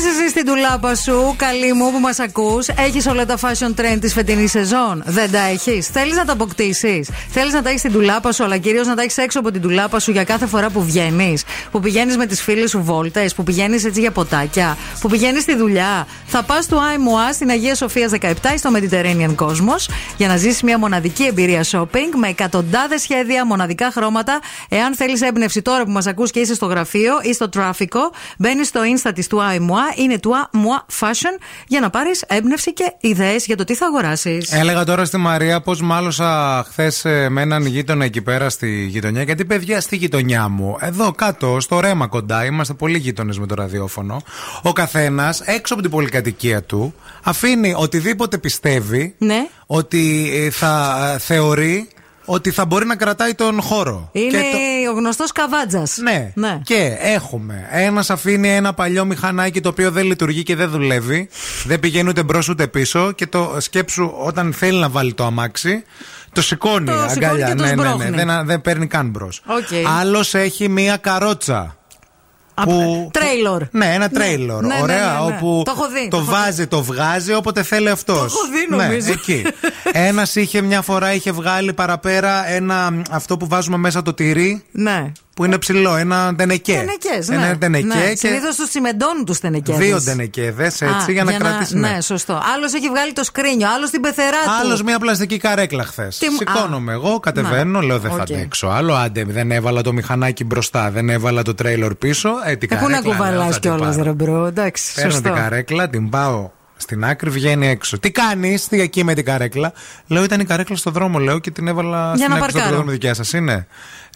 laying Τι έχει εσύ στην τουλάπα σου, καλή μου που μας ακούς, έχεις όλα τα fashion trend της φετινής σεζόν; Δεν τα έχεις; Θέλεις να τα αποκτήσεις; Θέλεις να τα έχεις στην τουλάπα σου, αλλά κυρίως να τα έχεις έξω από την τουλάπα σου για κάθε φορά που βγαίνεις; Που πηγαίνεις με τις φίλες σου βόλτες, που πηγαίνεις έτσι για ποτάκια, που πηγαίνεις στη δουλειά; Θα πας στο IMOA στην Αγία Σοφία 17 ή στο Mediterranean Cosmos για να ζήσεις μια μοναδική εμπειρία shopping με εκατοντάδες σχέδια, μοναδικά χρώματα. Εάν θέλεις έμπνευση τώρα που μας ακούς και είσαι στο γραφείο ή στο τράφικο, μπαίνεις στο insta της του IMOA, είναι του IMOA Fashion, για να πάρεις έμπνευση και ιδέες για το τι θα αγοράσεις. Έλεγα τώρα στη Μαρία πώ μάλωσα χθες με έναν γείτονα εκεί πέρα στη γειτονιά. Γιατί παιδιά στη γειτονιά μου, εδώ κάτω, στο ρέμα κοντά, είμαστε πολύ γείτονες με το ραδιόφωνο. Ο καθένας έξω από την πολυκατοικία του αφήνει οτιδήποτε πιστεύει Ναι. ότι ε, θα ε, θεωρεί ότι θα μπορεί να κρατάει τον χώρο. Είναι Και το- ο γνωστός Καβάτζα. Ναι. ναι. Και έχουμε. Ένα αφήνει ένα παλιό μηχανάκι το οποίο δεν λειτουργεί και δεν δουλεύει. Δεν πηγαίνει ούτε μπρος ούτε πίσω. Και το σκέψου όταν θέλει να βάλει το αμάξι. Το σηκώνει Το σηκώνει αγκαλιά. και το ναι, ναι, ναι. σμπρώχνει. Δεν, δεν παίρνει καν μπρος. Οκ. Άλλος έχει μία καρότσα. Που... Τρέιλερ. Ναι, ένα τρέιλερ. Ναι, ναι, Ωραία. ναι, ναι. Όπου Το έχω δει, το το έχω βάζει, το βγάζει όποτε θέλει αυτός. Το έχω δει, νομίζω. Ναι, εκεί. Ένας είχε μια φορά είχε βγάλει παραπέρα ένα αυτό που βάζουμε μέσα το τυρί. Ναι. Που είναι ψηλό, ένα ντενεκέ. Τενεκές, ναι. Ένα ντενεκέ ναι. και Συνήθως τους τσιμεντώνουν τους τενεκές. δύο ντενεκέδες έτσι για, να κρατήσει. Ναι, σωστό. Άλλος έχει βγάλει το σκρίνιο, άλλος την πεθερά του. Άλλος μια πλαστική καρέκλα χθες. Τι μου- Σηκώνομαι εγώ, κατεβαίνω, Να. λέω δεν θα Οκ. αντέξω άλλο. Άντε, δεν έβαλα το μηχανάκι μπροστά, δεν έβαλα το τρέιλερ πίσω. Ε, την Ε, Πού να καρέκλα, λέω, κουβαλά θα την κιόλας, πάρω. ρε bro. Εντάξει, Παίρνω σωστό. την καρέκλα, την πάω στην άκρη, βγαίνει έξω. Τι κάνεις, τι εκεί με την καρέκλα; Λέω ήταν η καρέκλα στο δρόμο, λέω και την έβαλα Για στην να άκρη στο παρκάρω. δρόμο δικιά σας είναι.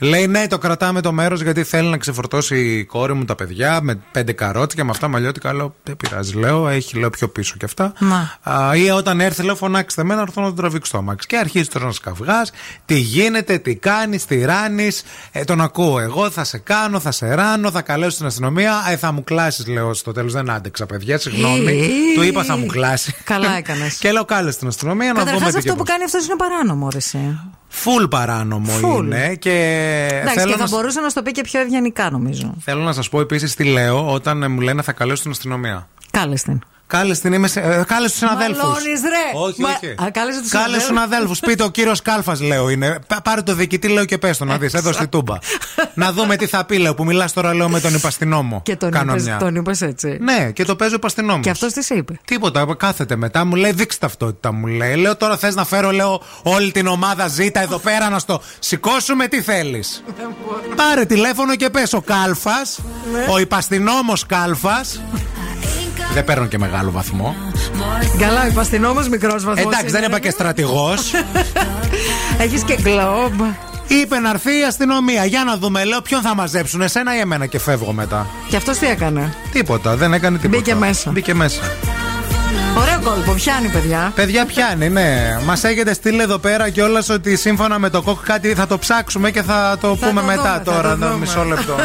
Λέει ναι, το κρατάμε το μέρος γιατί θέλει να ξεφορτώσει η κόρη μου τα παιδιά με πέντε καρότσια με αυτά μαλλιώτικα. Λέω δεν πειράζει, λέω, έχει λέω πιο πίσω και αυτά. Να. Α, ή όταν έρθει, λέω φωνάξτε με να έρθω να τον τραβήξω το αμάξι. Και αρχίζει τώρα να σκαυγάς, τι γίνεται, τι κάνεις, τι ράνεις. Ε, τον ακούω εγώ, θα σε κάνω, θα σε ράνω, θα καλέσω την αστυνομία. Ε, θα μου κλάσεις, λέω στο τέλος. Δεν άντεξα, παιδιά, συγγνώμη. Ε. Του είπα θα μου κλάσεις. Καλά έκανες. και λέω κάλεσε την αστυνομία να δούμε Καταρχά τι αυτό και που πώς. κάνει αυτός είναι παράνομο, ρε, εσύ. Φουλ παράνομο Full. είναι και Εντάξει, θέλω και θα να, σ- μπορούσε να στο πει και πιο ευγενικά, νομίζω. θέλω να σας πω επίσης τι λέω όταν ε, μου λένε θα καλέσω την αστυνομία. Κάλεσε την. Κάλεσες την, είμαι σε, ε, κάλεσες τους συναδέλφους. Μαλώνεις, ρε. Όχι, Μα- όχι. Α, κάλεσες τους Κάλεσες τους συναδέλφους. συναδέλφους. Πείτε ο κύριος Κάλφας λέω είναι. Πά- Πάρε το διοικητή λέω και πες το να δεις εδώ στη Τούμπα. να δούμε τι θα πει λέω που μιλάς τώρα λέω με τον υπαστηνόμο. Και τον Κάνω είπες, μια. τον είπες έτσι. Ναι, και το παίζω υπαστηνόμο. Και αυτός τι σε είπε; Τίποτα, κάθεται μετά, μου λέει δείξτε ταυτότητα μου λέει. Λέω τώρα θες να φέρω, λέω, όλη την ομάδα ζήτα εδώ πέρα να στο σηκώσουμε, τι θέλεις; Πάρε τηλέφωνο και πες ο Κάλφας, ο υπαστηνόμο Κάλφας. Δεν παίρνω και μεγάλο βαθμό. Καλά, υπαστηνόμο μικρός βαθμός. Εντάξει, δεν είπα και στρατηγός. Έχεις και γκλόμπ. Είπε να έρθει η αστυνομία. Για να δούμε, λέω, ποιον θα μαζέψουν, εσένα ή εμένα και φεύγω μετά. Και αυτό τι έκανε; Τίποτα, δεν έκανε τίποτα. Μπήκε μέσα. Μπήκε μέσα. Ωραίο κόλπο, πιάνει, παιδιά. Παιδιά πιάνει, ναι. Μας έχετε στείλει εδώ πέρα κιόλας ότι σύμφωνα με το κόκ κάτι θα το ψάξουμε και θα το Θα πούμε το μετά δούμε, θα τώρα. το ένα δούμε. μισό λεπτό.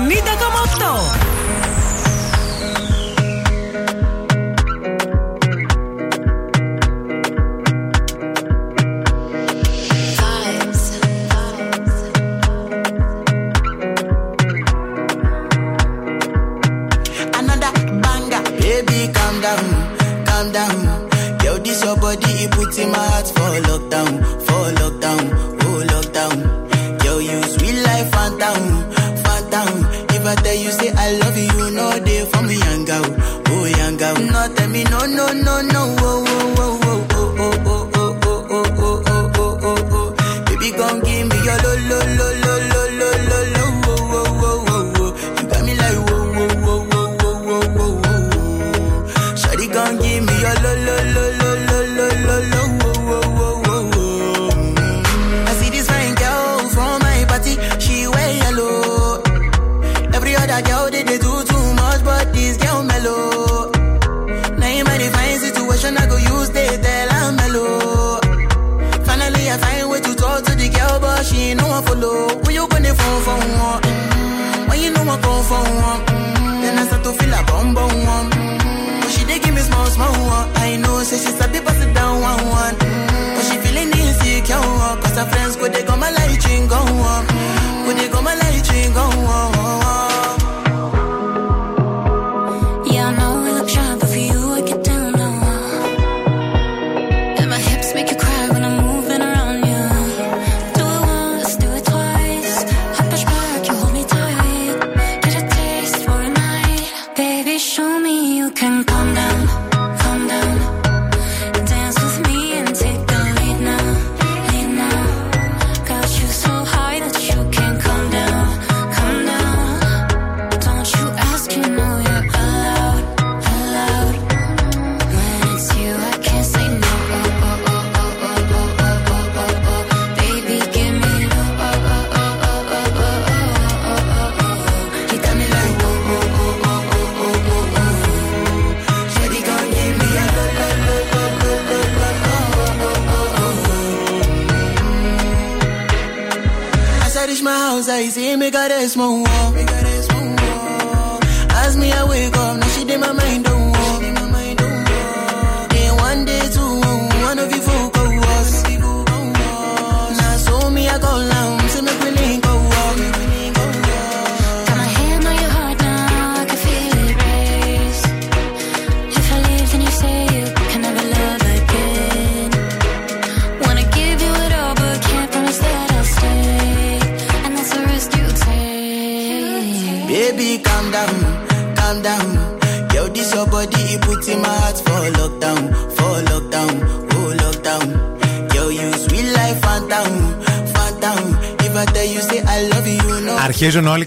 90,8.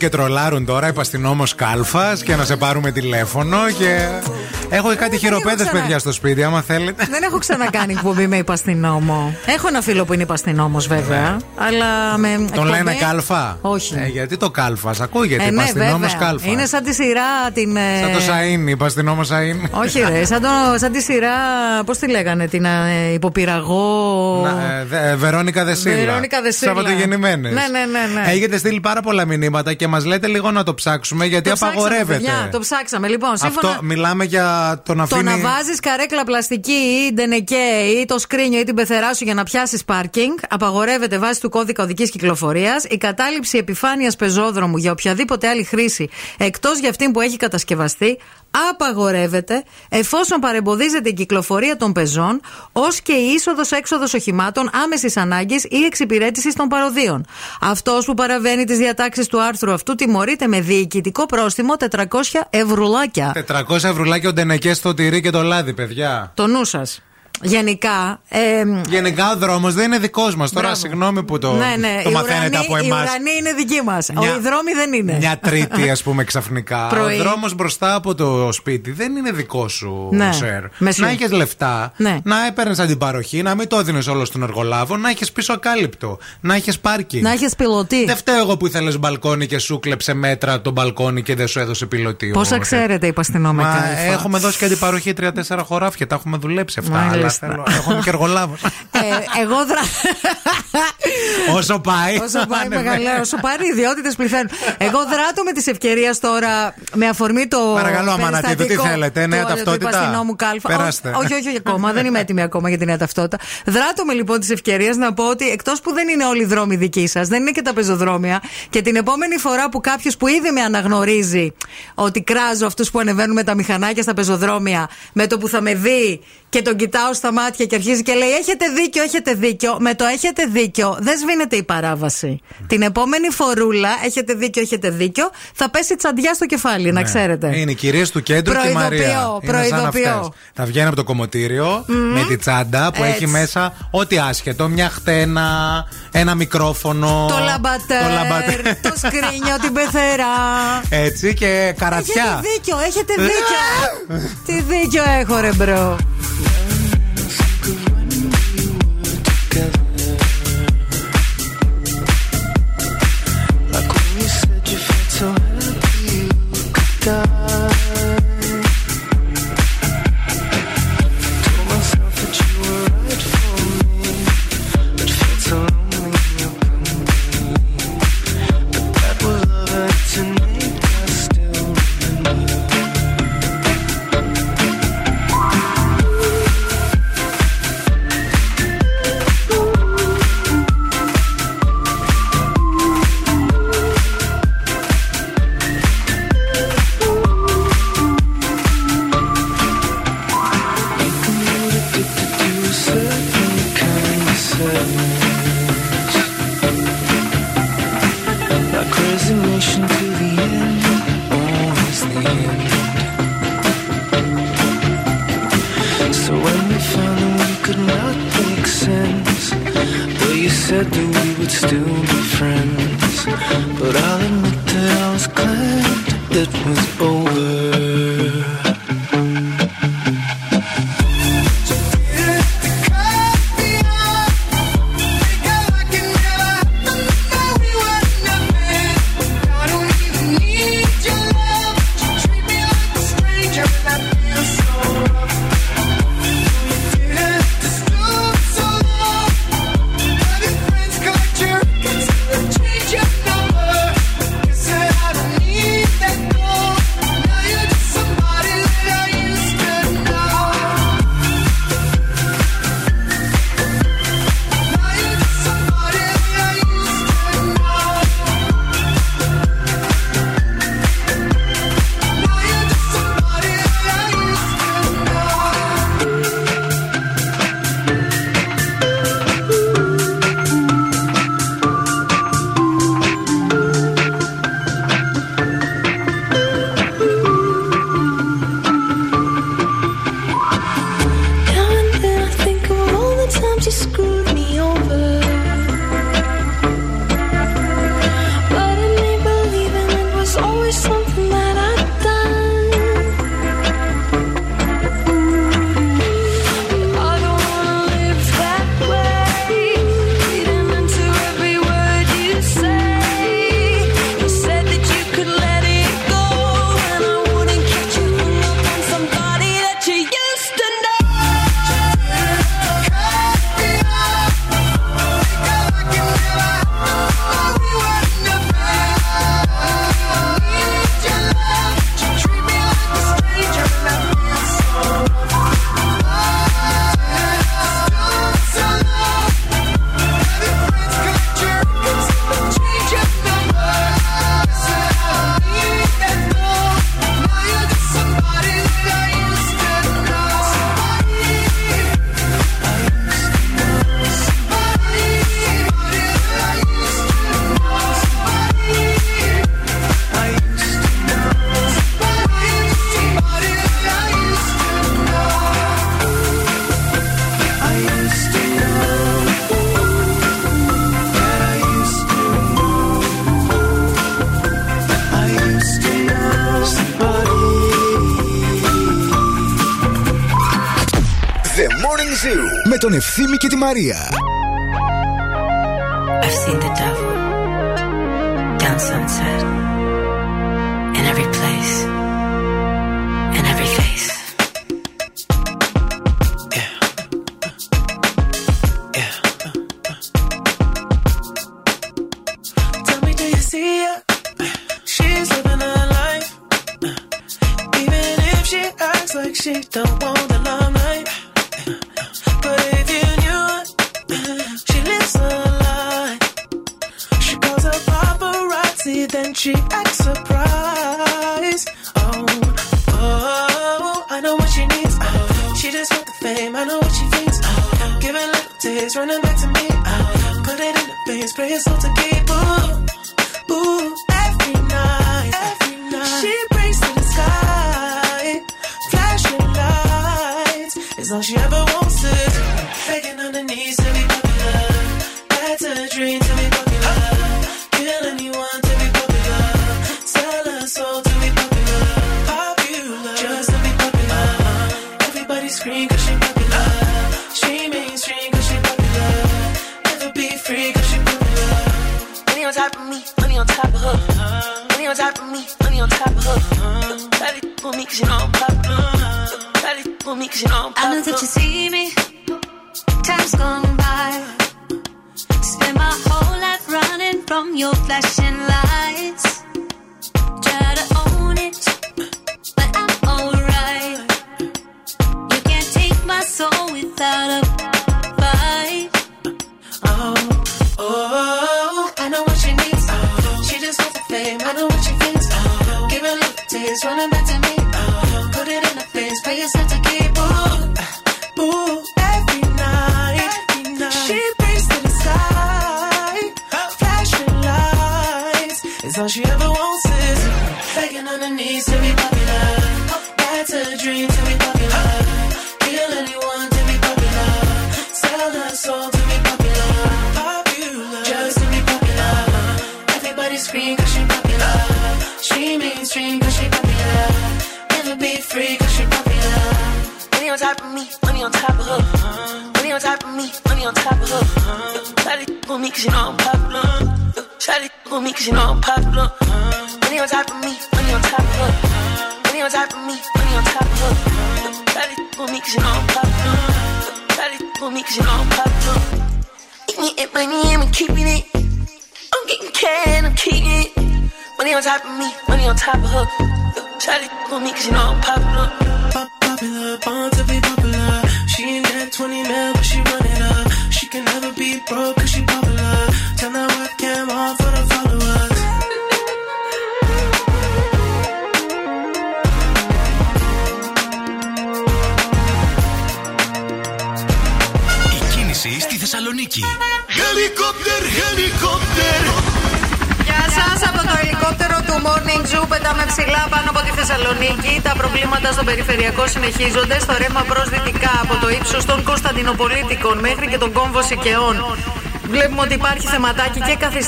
Και τρολάρουν τώρα, υπαστυνόμο Κάλφας και να σε πάρουμε τηλέφωνο και. Έχω κάτι χειροπέδες, ξανά. παιδιά, στο σπίτι, άμα θέλετε. Δεν έχω ξανακάνει εκπομπή με υπαστυνόμο. Έχω ένα φίλο που είναι υπαστυνόμο, βέβαια. Αλλά με. Ναι. Τον εκπομπή- λένε Κάλφα; Όχι. Ε, γιατί το Κάλφα, ακούγεται. Ε, ναι, υπαστυνόμο βέβαια. Κάλφα. Είναι σαν τη σειρά την. ε, Σαν το Σαΐνι, υπαστυνόμο Σαΐνι. Όχι, ρε, σαν, το, σαν τη σειρά. Πώς τη λέγανε, την ε, υποπυραγό. Να, ε, δε- ε, Βερόνικα Δεσίλα. Βερόνικα Δεσίλα. Σαββατογεννημένες. Ναι, ναι, ναι, ναι. Έχετε στείλει πάρα πολλά μηνύματα και μας λέτε λίγο να το ψάξουμε γιατί Το ψάξαμε, απαγορεύεται. παιδιά, το ψάξαμε. Λοιπόν, σύμφωνα. Αυτό μιλάμε για το να Το αφήνει. να βάζεις καρέκλα πλαστική ή ντενεκέ ή το σκρίνιο ή την πεθερά σου για να πιάσεις πάρκινγκ απαγορεύεται βάσει του κώδικα οδικής κυκλοφορίας. Η κατάληψη επιφάνειας πεζόδρομου για οποιαδήποτε άλλη χρήση εκτός για αυτήν που έχει κατασκευαστεί απαγορεύεται εφόσον παρεμποδίζεται η κυκλοφορία των πεζών ως και η είσοδο-έξοδο οχημάτων άμεσης ανάγκης ή εξυπηρέτησης των παροδίων. Αυτός που παραβαίνει τις διατάξεις του άρθρου αυτού τιμωρείται με διοικητικό πρόστιμο 400 ευρουλάκια. 400 ευρουλάκια ο Ντενεκέ στο τυρί και το λάδι, παιδιά. Το νου σας. Γενικά. Ε, Γενικά ο δρόμος δεν είναι δικός μας. Τώρα, Μπράβο. συγγνώμη που το, ναι, ναι, το οι μαθαίνετε ουρανοί- από Οι εμάς. ουρανοί είναι δικοί μας. Μια- Οι δρόμοι δεν είναι. Μια τρίτη, ας πούμε, ξαφνικά. Πρωί. Ο δρόμος μπροστά από το σπίτι δεν είναι δικό σου, Ναι. Σερ. Μεσού. Να έχεις λεφτά, Ναι. να έπαιρνες αντιπαροχή, να μην το έδινε όλο στον εργολάβο, να έχεις πίσω ακάλυπτο, να έχεις πάρκινγκ. Να έχεις πιλωτή. Δεν φταίω εγώ που ήθελες μπαλκόνι και σου κλέψε μέτρα το μπαλκόνι και δεν σου έδωσε πιλωτή. Πόσα ο- ξέρετε, είπα στην Μα Όμεκα. έχουμε δώσει και αντιπαροχή τρία-τέσσερα χωράφια. Τα έχουμε δουλέψει αυτά. Αλλά Μάλιστα. θέλω, έχουμε και εργολάβος. Ε, εγώ δρα... Όσο πάει. Όσο πάει Ναι, ναι. μεγαλύτερο, όσο πάρει ιδιότητες πληθαίνουν. Εγώ δράτω με τη ευκαιρία τώρα με αφορμή το. Παρακαλώ, Αμανατίδου, τι περιστατικό θέλετε, νέα του- ταυτότητα; Του υπαστηνόμου κάλφα. Περάστε. Όχι, όχι, όχι ακόμα. δεν είμαι έτοιμη ακόμα για τη νέα ταυτότητα. Δράτω με λοιπόν τη ευκαιρία να πω ότι εκτός που δεν είναι όλοι οι δρόμοι δικοί σας, δεν είναι και τα πεζοδρόμια. Και την επόμενη φορά που κάποιος που ήδη με αναγνωρίζει ότι κράζω αυτούς που ανεβαίνουν με τα μηχανάκια στα πεζοδρόμια, με το που θα με δει και τον κοιτάω στα μάτια και αρχίζει και λέει: Έχετε δίκιο, έχετε δίκιο. Με το έχετε δίκιο δεν σβήνεται η παράβαση. Την επόμενη φορούλα, έχετε δίκιο, έχετε δίκιο, θα πέσει τσαντιά στο κεφάλι, να Ναι. ξέρετε. Είναι οι κυρίες του κέντρου και η Προειδοποιώ, Μαρία. Είναι σαν προειδοποιώ. αυτές. Θα βγαίνει από το κομμωτήριο με τη τσάντα που Έτσι. έχει μέσα ό,τι άσχετο. Μια χτένα, ένα μικρόφωνο. Το λαμπατέρ, το λαμπατέρ. το σκρίνιο, την πεθερά. Έτσι και καρατιά. Έχετε δίκιο, έχετε δίκιο. Τι δίκιο έχω, ρε bro. done Με τον Ευθύμη και τη Μαρία.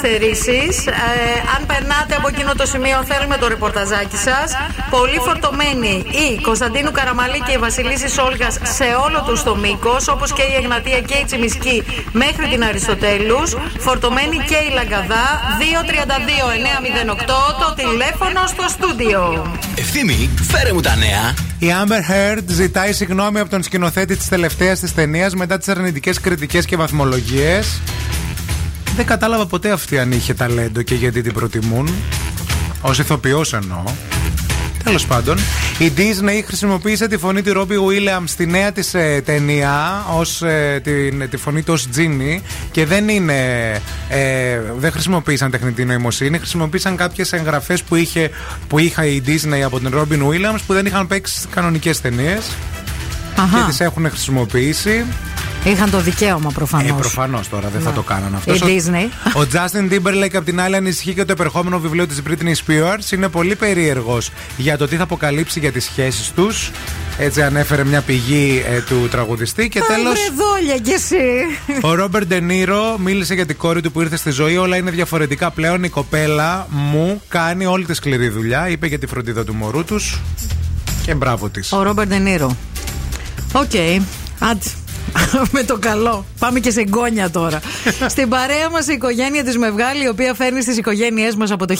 Καθυστερήσεις. Ε, αν περνάτε από εκείνο το σημείο, θέλουμε το ρεπορταζάκι σας. Πολύ φορτωμένη η Κωνσταντίνου Καραμαλή και η Βασιλίσης Σόλγα σε όλο τους το μήκος, όπως και η Εγνατία και η Τσιμισκή μέχρι την Αριστοτέλους. Φορτωμένη και η Λαγκαδά. 232-908 το τηλέφωνο στο στούντιο. Ευθύμη, φέρε μου τα νέα. Η Amber Heard ζητάει συγγνώμη από τον σκηνοθέτη της τελευταίας της ταινίας μετά τις αρνητικές κριτικές και βαθμολογίες. Δεν κατάλαβα ποτέ αυτή αν είχε ταλέντο και γιατί την προτιμούν. Ω ηθοποιός εννοώ. Τέλος πάντων, η Disney χρησιμοποίησε τη φωνή του Ρόμπι Williams στη νέα της ταινία ως, ε, την, τη φωνή του ως Τζίνι και δεν είναι. Ε, δεν χρησιμοποίησαν τεχνητή νοημοσύνη, χρησιμοποίησαν κάποιες εγγραφές που, είχε, που είχα η Disney από τον Ρόμπιν Williams που δεν είχαν παίξει στις κανονικές ταινίες. Αχα. Και τις έχουν χρησιμοποιήσει. Είχαν το δικαίωμα προφανώς. Ε, προφανώς τώρα δεν θα Ναι. το κάναν αυτός. Η Disney. Ο Justin Timberlake από την άλλη ανησυχεί και το επερχόμενο βιβλίο της Britney Spears είναι πολύ περίεργος για το τι θα αποκαλύψει για τις σχέσεις τους. Έτσι ανέφερε μια πηγή ε, του τραγουδιστή και τέλος Βρε δόλια κι εσύ. ο Ρόμπερ Ντενίρο μίλησε για την κόρη του που ήρθε στη ζωή. Όλα είναι διαφορετικά πλέον. Η κοπέλα μου κάνει όλη τη σκληρή δουλειά. Είπε για τη φροντίδα του μωρού τους και μπράβο της. Ο Ρόμπερτ Ντε Νίρο. Οκ. Άντε. Με το καλό. Πάμε και σε γκόνια τώρα. Στην παρέα μας η οικογένεια της ΜΕΒΓΑΛ, η οποία φέρνει στις οικογένειές μας από το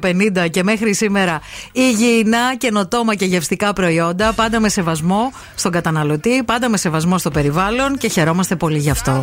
1950 και μέχρι σήμερα υγιεινά, καινοτόμα και γευστικά προϊόντα. Πάντα με σεβασμό στον καταναλωτή, πάντα με σεβασμό στο περιβάλλον και χαιρόμαστε πολύ γι' αυτό.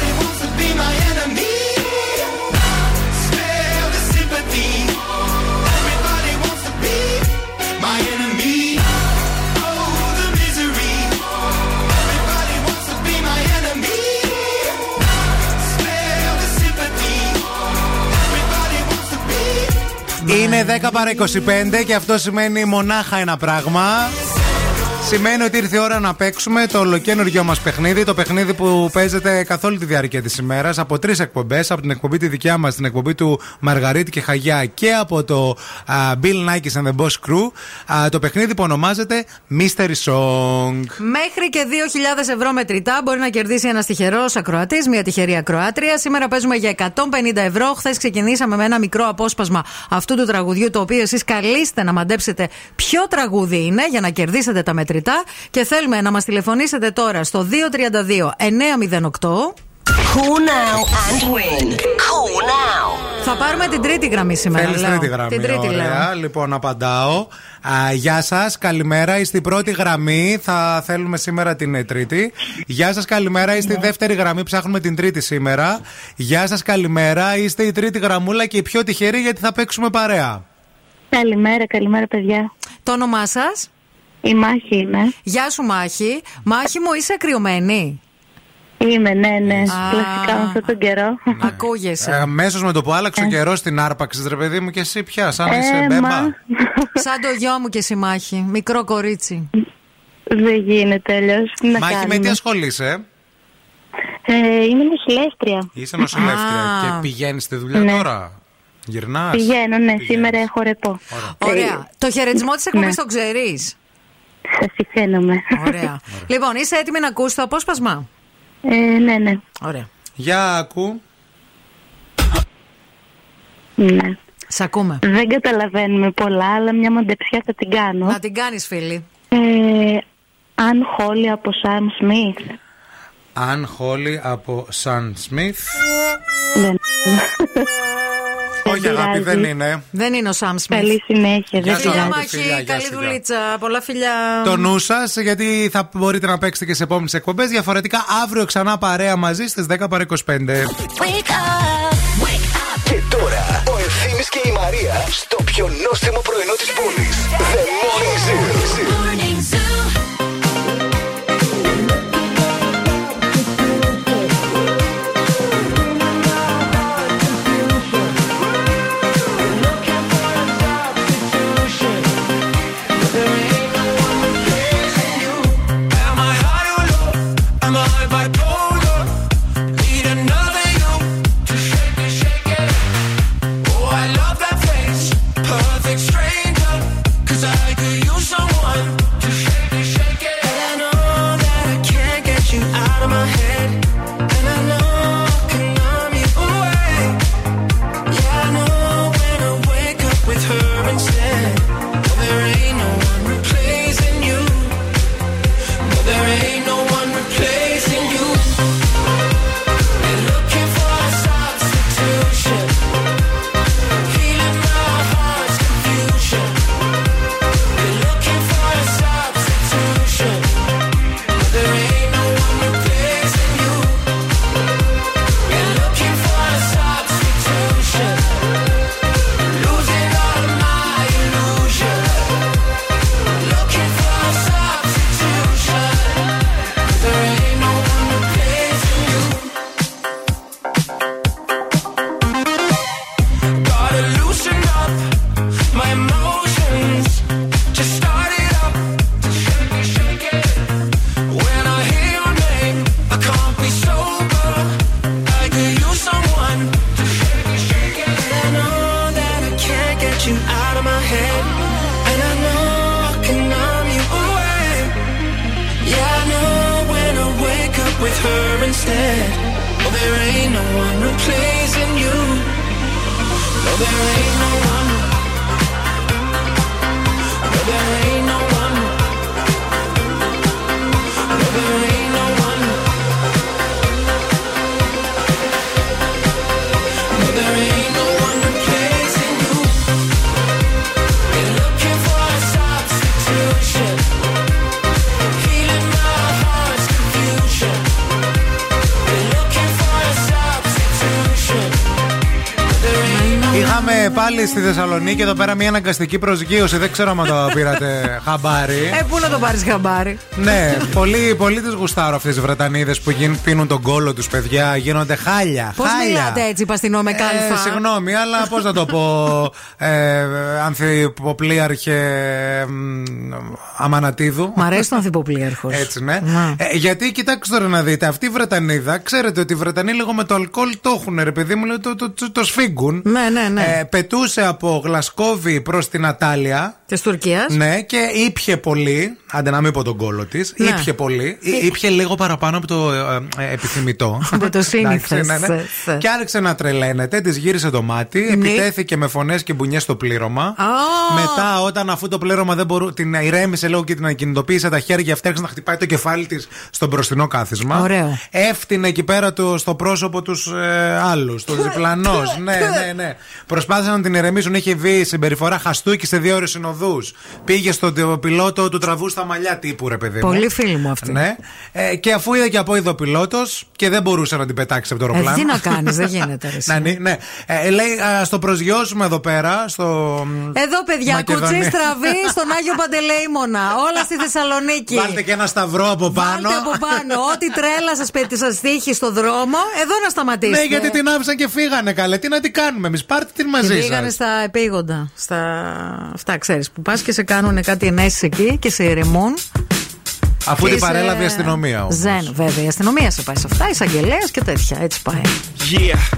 Είναι 10 παρα 25 και αυτό σημαίνει μονάχα ένα πράγμα. Σημαίνει ότι ήρθε η ώρα να παίξουμε το ολοκένουργιο μας παιχνίδι. Το παιχνίδι που παίζεται καθ' όλη τη διάρκεια της ημέρας από τρεις εκπομπές. Από την εκπομπή τη δικιά μας, την εκπομπή του Μαργαρίτη και Χαγιά και από το α, Bill Nikes and the Boss Crew. Α, το παιχνίδι που ονομάζεται Mystery Song. Μέχρι και 2.000 ευρώ μετρητά μπορεί να κερδίσει ένας τυχερός ακροατής, μια τυχερή ακροάτρια. Σήμερα παίζουμε για 150 ευρώ. Χθες ξεκινήσαμε με ένα μικρό απόσπασμα αυτού του τραγουδιού, το οποίο εσείς καλείστε να μαντέψετε ποιο τραγούδι είναι για να κερδίσετε τα μετρητά. Και θέλουμε να μας τηλεφωνήσετε τώρα στο 232 908. Call now and win. Call now. Θα πάρουμε την τρίτη γραμμή σήμερα. Θέλεις λέω. τρίτη γραμμή. Την τρίτη Ωραία. λέω. Λοιπόν, απαντάω. Α, γεια σας, καλημέρα. Είστε η πρώτη γραμμή. Θα θέλουμε σήμερα την ε, τρίτη. Γεια σας, καλημέρα. Είστε η δεύτερη γραμμή. Ψάχνουμε την τρίτη σήμερα. Γεια σας, καλημέρα. Είστε η τρίτη γραμμούλα και η πιο τυχερή γιατί θα παίξουμε παρέα. Καλημέρα, καλημέρα παιδιά. Το όνομά σας; Η Μάχη είμαι. Γεια σου, Μάχη. Μάχη μου, είσαι κρυωμένη; Είμαι, ναι, ναι. Κλασικά με αυτόν τον καιρό. Ακούγεσαι. Αμέσως με το που άλλαξε ο καιρός στην άρπαξης, ρε παιδί μου, και εσύ πια, σαν είσαι Ε, μπέμπα. μα. Σαν το γιο μου και εσύ, Μάχη. Μικρό κορίτσι. Δεν γίνεται αλλιώς. Τι να Μάχη, με κάνουμε; τι ασχολείσαι; Ε, είμαι νοσηλεύτρια. Είσαι νοσηλεύτρια Α. και πηγαίνεις στη δουλειά Ναι. τώρα; Γυρνάς; Πηγαίνω, ναι, σήμερα έχω ρεπό. Ωραία. Το χαιρετισμό της εκπομπής Ναι. το ξέρεις; Σας συγχαίρομαι. Ωραία. λοιπόν, είσαι έτοιμη να ακούσει το απόσπασμα; Ε, ναι, ναι. Ωραία. Για ακού. ναι. Σ' ακούμε. Δεν καταλαβαίνουμε πολλά, αλλά μια μοντεψιά θα την κάνω. Να την κάνεις, φίλη. Ε, αν Χόλι από Σαμ Σμιθ. Αν Χόλι από Σαν Σμιθ. Δεν. Όχι, αγάπη, πειράζει. δεν είναι. Δεν είναι ο Σαμ Σμιθ. Καλή συνέχεια. Γεια Δεν σου, Φιλιά, αγάπη, Μάχη. φιλιά, γεια Καλή σου, γεια. δουλίτσα. Πολλά φιλιά. Το νου σας, γιατί θα μπορείτε να παίξετε και σε επόμενες εκπομπές. Διαφορετικά, αύριο ξανά παρέα μαζί στις 10 παρα 25. Και τώρα ο Ευθύμης και η Μαρία στο πιο νόστιμο πρωινό της πόλης. The Morning Zoo. Στη Θεσσαλονίκη εδώ πέρα μια αναγκαστική προσγείωση. Δεν ξέρω αν το πήρατε χαμπάρι. Ε, πού να το πάρεις χαμπάρι; ναι, πολύ, πολύ τις γουστάρω αυτές τις Βρετανίδες που γίν, πίνουν τον κόλο τους, παιδιά. Γίνονται χάλια. Πώς χάλια. μιλάτε έτσι, παστινό με κάλφα. Ε, συγγνώμη, αλλά πώς να το πω. Ε, ανθιποπλίαρχε μ, Αμανατίδου. Μ' αρέσει το ανθιποπλίαρχο. Έτσι, ναι. Ε, γιατί κοιτάξτε τώρα να δείτε, αυτή η Βρετανίδα, ξέρετε ότι οι Βρετανοί λίγο με το αλκοόλ το έχουν, ρε παιδί μου, λέει, το, το, το, το σφίγγουν. Ναι, ναι, ναι. Ε, πετούσε από Γλασκόβη προς την Ατάλια. Της Τουρκίας. Ναι, και ήπια πολύ. Άντε να μην πω τον κόλο της. Ναι. Ήπια πολύ. Ή- Ήπια λίγο παραπάνω από το ε, ε, επιθυμητό. Από το σύνηθες. Εντάξει, ναι, ναι. Και άρχισε να τρελαίνεται, της γύρισε το μάτι, Ναι. επιτέθηκε με φωνές και μπουνιές στο πλήρωμα. Μετά, όταν αφού το πλήρωμα δεν μπορούσε, την ηρέμησε λίγο και την ακινητοποίησε τα χέρια αυτά, άρχισε να χτυπάει το κεφάλι της στον μπροστινό κάθισμα. Ωραίο. Έφτιανε εκεί πέρα του, στο πρόσωπο τους ε, άλλους, τους διπλανούς. ναι, ναι, ναι. Προσπάθησαν να την ηρεμήσουν. Είχε βγει συμπεριφορά χαστούκι σε δύο ώρες συνοδούς. Πήγε στον τε- πιλότο, του τραβού στα μαλλιά τύπου, ρε παιδί μου. Πολύ φίλη μου αυτή. Ναι. Ε, και αφού είδε και από είδο πιλότος και δεν μπορούσε να την πετάξει από το Ε, αεροπλάνο. τι να κάνεις, δεν γίνεται. ρε, εσύ. Να, ναι, ναι. Ε, λέει, α το προσγειώσουμε εδώ πέρα. Στο... Εδώ, παιδιά, Μακεδονία. κουτσί στραβή στον Άγιο Παντελεήμονα. Όλα στη Θεσσαλονίκη. Βάλτε και ένα σταυρό από πάνω. Βάλτε από πάνω. Ό,τι τρέλα σας πέτει σας τύχει στο δρόμο, εδώ να σταματήσετε. Ναι, γιατί την άφησαν και φύγανε καλέ. Τι να την κάνουμε εμείς, πάρτε την Και μαζί πήγανε σας. στα επίγοντα. Στα αυτά, ξέρεις, που πας και σε κάνουν κάτι ενέσεις εκεί και σε ηρεμούν. Αφού Και την είσαι παρέλαβε η αστυνομία όμως. Ζεν, βέβαια. Η αστυνομία σε πάει σε αυτά, εισαγγελέα και τέτοια. Έτσι πάει. Yeah,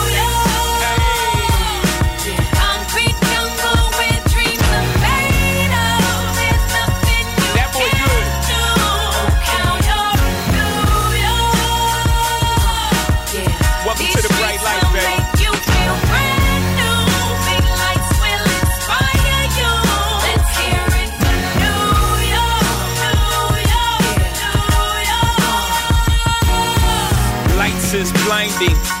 me.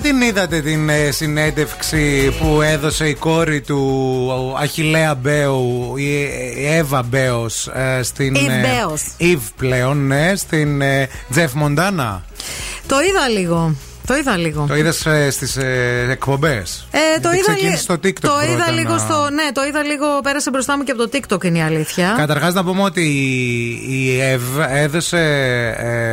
Παιδιά, την είδατε την ε, συνέντευξη που έδωσε η κόρη του ο Αχιλέα Μπέου, η, η Εύα Μπέος, ε, στην. Eve ε, Μπέος. Eve πλέον, ναι, στην ε, Τζεφ Μοντάνα. Το είδα λίγο. Το είδα λίγο. Το είδες στις ε, εκπομπές; Ε, το είδα, ξεκίνησε λι- στο TikTok. το είδα πρώτα λίγο να- στο. Ναι, το είδα λίγο. Πέρασε μπροστά μου και από το TikTok είναι η αλήθεια. Καταρχάς να πούμε ότι η ΕΒ έδωσε ε,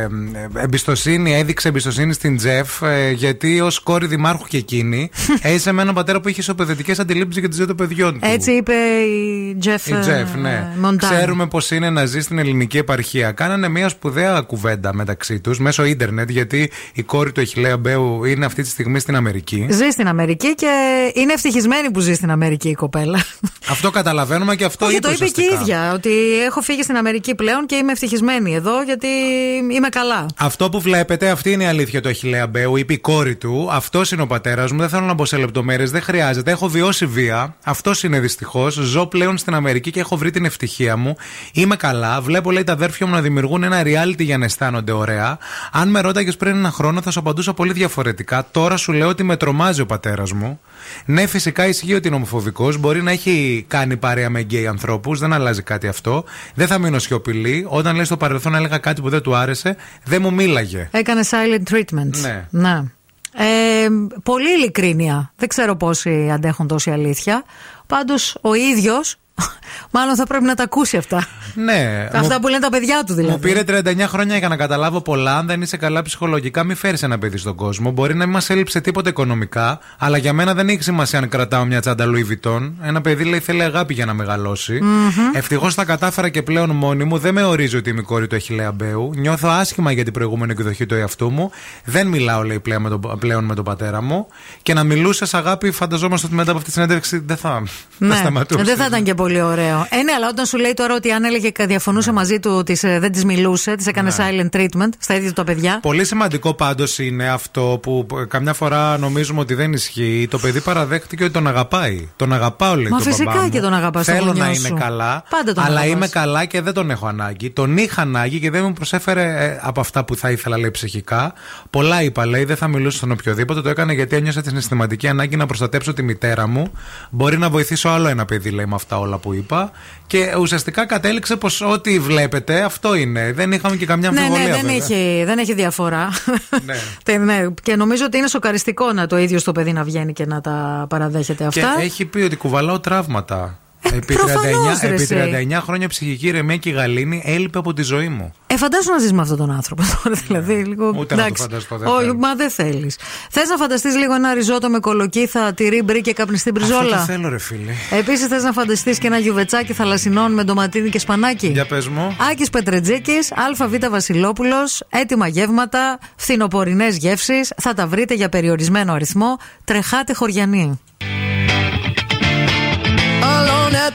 εμπιστοσύνη, έδειξε εμπιστοσύνη στην Τζεφ ε, γιατί ως κόρη δημάρχου και εκείνη έζησε με έναν πατέρα που είχε ισοπαιδευτικέ αντιλήψεις για τη ζωή των παιδιών του. Έτσι είπε η Τζεφ. Η Τζεφ, ναι. Μοντάνα. Ξέρουμε πώ είναι να ζει στην ελληνική επαρχία. Κάνανε μια σπουδαία κουβέντα μεταξύ τους μέσω ίντερνετ, γιατί η κόρη του Εχιλέα Μπέου είναι αυτή τη στιγμή στην Αμερική. Ζει στην Αμερική και είναι ευτυχισμένη που ζει στην Αμερική η κοπέλα. Αυτό καταλαβαίνουμε και αυτό Όχι, είπε το είπε και η ουσιαστικά. ίδια. Ότι έχω φύγει στην Αμερική πλέον και είμαι ευτυχισμένη εδώ γιατί είμαι καλά. Αυτό που βλέπετε, αυτή είναι η αλήθεια του Αχηλέα Μπέου. Είπε η κόρη του. Αυτός είναι ο πατέρας μου. Δεν θέλω να μπω σε λεπτομέρειες. Δεν χρειάζεται. Έχω βιώσει βία. Αυτός είναι δυστυχώς. Ζω πλέον στην Αμερική και έχω βρει την ευτυχία μου. Είμαι καλά. Βλέπω, λέει, τα αδέρφια μου να δημιουργούν ένα reality για να αισθάνονται ωραία. Αν με ρώταγες πριν ένα χρόνο, θα σου απαντούσα πολύ διαφορετικά. Τώρα σου λέω ότι με τρομάζει ο πατέρας μου. Ναι, φυσικά ισχύει ότι είναι ομοφοβικός. Μπορεί να έχει κάνει παρέα με γκέι ανθρώπους. Δεν αλλάζει κάτι αυτό. Δεν θα μείνω σιωπηλή. Όταν λέει στο παρελθόν έλεγα κάτι που δεν του άρεσε, δεν μου μίλαγε. Έκανε silent treatment. Ναι. Να. Ε, πολύ ειλικρίνεια. Δεν ξέρω πόσοι αντέχουν τόση αλήθεια. Πάντως ο ίδιος, μάλλον θα πρέπει να τα ακούσει αυτά. Ναι. Αυτά μου- που λένε τα παιδιά του δηλαδή. Μου πήρε 39 χρόνια για να καταλάβω πολλά. Αν δεν είσαι καλά ψυχολογικά, μη φέρεις ένα παιδί στον κόσμο. Μπορεί να μην μας έλειψε τίποτα οικονομικά, αλλά για μένα δεν έχει σημασία αν κρατάω μια τσάντα Louis Vuitton. Ένα παιδί λέει θέλει αγάπη για να μεγαλώσει. Μμμ. Ευτυχώς τα κατάφερα και πλέον μόνη μου. Δεν με ορίζει ότι είμαι η κόρη του Αχιλλέα Μπέου. Νιώθω άσχημα για την προηγούμενη εκδοχή του εαυτού μου. Δεν μιλάω, λέει, πλέον με, τον, πλέον με τον πατέρα μου. Και να μιλούσε αγάπη, φανταζόμαστε ότι μετά από αυτή τη συνέντευξη δεν θα, θα Ναι, σταματούσε. δεν θα ήταν και πολύ ωραίο. Ε, ναι, αλλά όταν σου λέει τώρα ότι αν έλεγε και διαφωνούσε μαζί του, της, ε, δεν της μιλούσε, της έκανε Ναι. silent treatment στα ίδια του τα παιδιά. Πολύ σημαντικό πάντως είναι αυτό που ε, καμιά φορά νομίζουμε ότι δεν ισχύει. Το παιδί παραδέχτηκε ότι τον αγαπάει. Τον αγαπάω, λέει Μα τον φυσικά μπαμπά μου. και τον αγαπάς το Θέλω γονιό να σου. είναι καλά. Πάντα τον αλλά αγαπάς. είμαι καλά και δεν τον έχω ανάγκη. Τον είχα ανάγκη και δεν μου προσέφερε ε, από αυτά που θα ήθελα, λέει ψυχικά. Πολλά είπα, λέει, δεν θα μιλούσε στον οποιοδήποτε. Το έκανε γιατί ένιωσα τη συναισθηματική ανάγκη να προστατέψω τη μητέρα μου. Μπορεί να βοηθήσω άλλο ένα παιδί, λέει, με αυτά όλα που είπα. Και ουσιαστικά κατέληξε πως ό,τι βλέπετε αυτό είναι. Δεν είχαμε και καμιά Ναι, αμφιβολία. ναι, δεν βέβαια. έχει, δεν έχει διαφορά. Ναι. Τε- ναι, Και νομίζω ότι είναι σοκαριστικό να το ίδιο στο παιδί να βγαίνει και να τα παραδέχεται Και αυτά. έχει πει ότι κουβαλάω τραύματα. Επί, 39, προφανώς, ρε, επί εσύ. 39 χρόνια ψυχική ηρεμία και η γαλήνη έλειπε από τη ζωή μου. Ε, φαντάσου να ζεις με αυτόν τον άνθρωπο τώρα, δηλαδή. Λίγο, Ούτε να το φανταστώ, δεν Όχι, θέλω. μα δεν θέλεις. Θες να φανταστείς λίγο ένα ριζότο με κολοκύθα, τυρί, μπρι και καπνιστή Αυτό το μπριζόλα. θέλω, ρε φίλε. Επίσης θες να φανταστείς και ένα γιουβετσάκι θαλασσινών με ντοματίνι και σπανάκι; Για πες μου. Άκης Πετρετζίκης, ΑΒ Βασιλόπουλος, έτοιμα γεύματα, φθινοπορεινές γεύσεις. Θα τα βρείτε για περιορισμένο αριθμό. Τρεχάτε χωριανοί.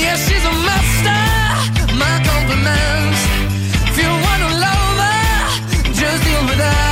Yeah, she's a master. My compliments. If you wanna love her, just deal with her.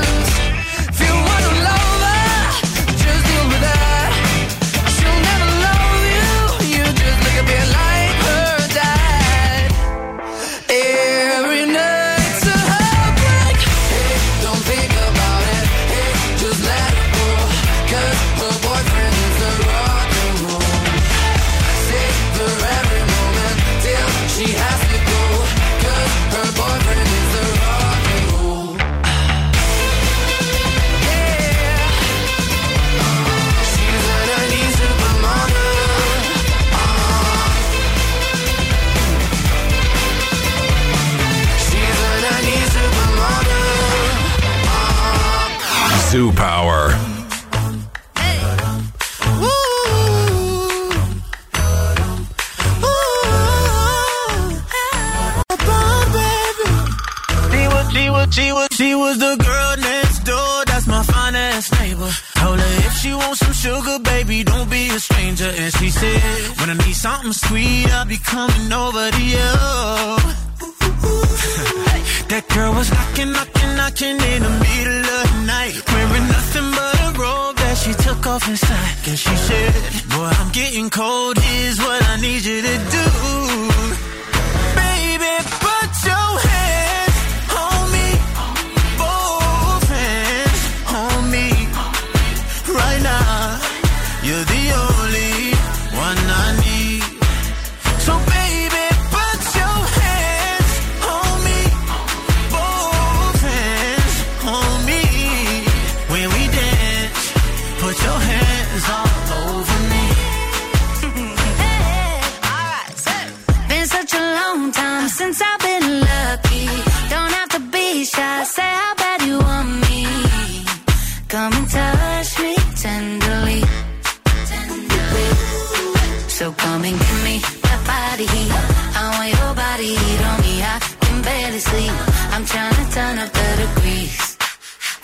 Zoo Power. She was, she was the girl next door, that's my fine ass neighbor. Told her if she wants some sugar, baby, don't be a stranger. And she said, when I need something sweet, I'll be coming over to you. that girl was knocking, knocking, knocking in the middle of the night. Wearing nothing but a robe that she took off inside. And she said, boy, I'm getting cold, here's what I need you to do. Baby, put your hands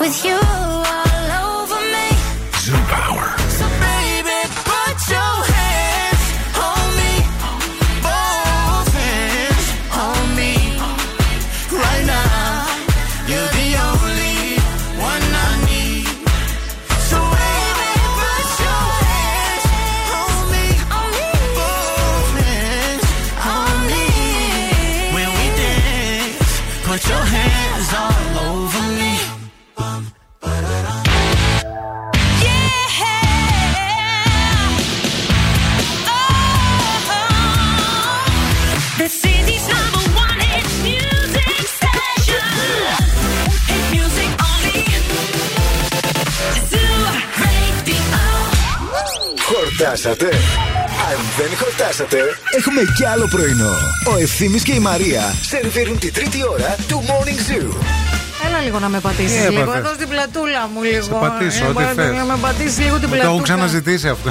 With you έχουμε κι άλλο πρωινό. Ο Ευθύμης και η Μαρία σερβίρουν τη τρίτη ώρα του Morning Zoo. Έλα λίγο να με πατήσεις Τι λίγο. έπαθες; Εδώ στην πλατούλα μου λίγο. Σε πατήσω, Ε, ό,τι μπορεί θες. Να με πατήσεις λίγο την Μου το πλατούλα. έχουν ξαναζητήσει αυτό.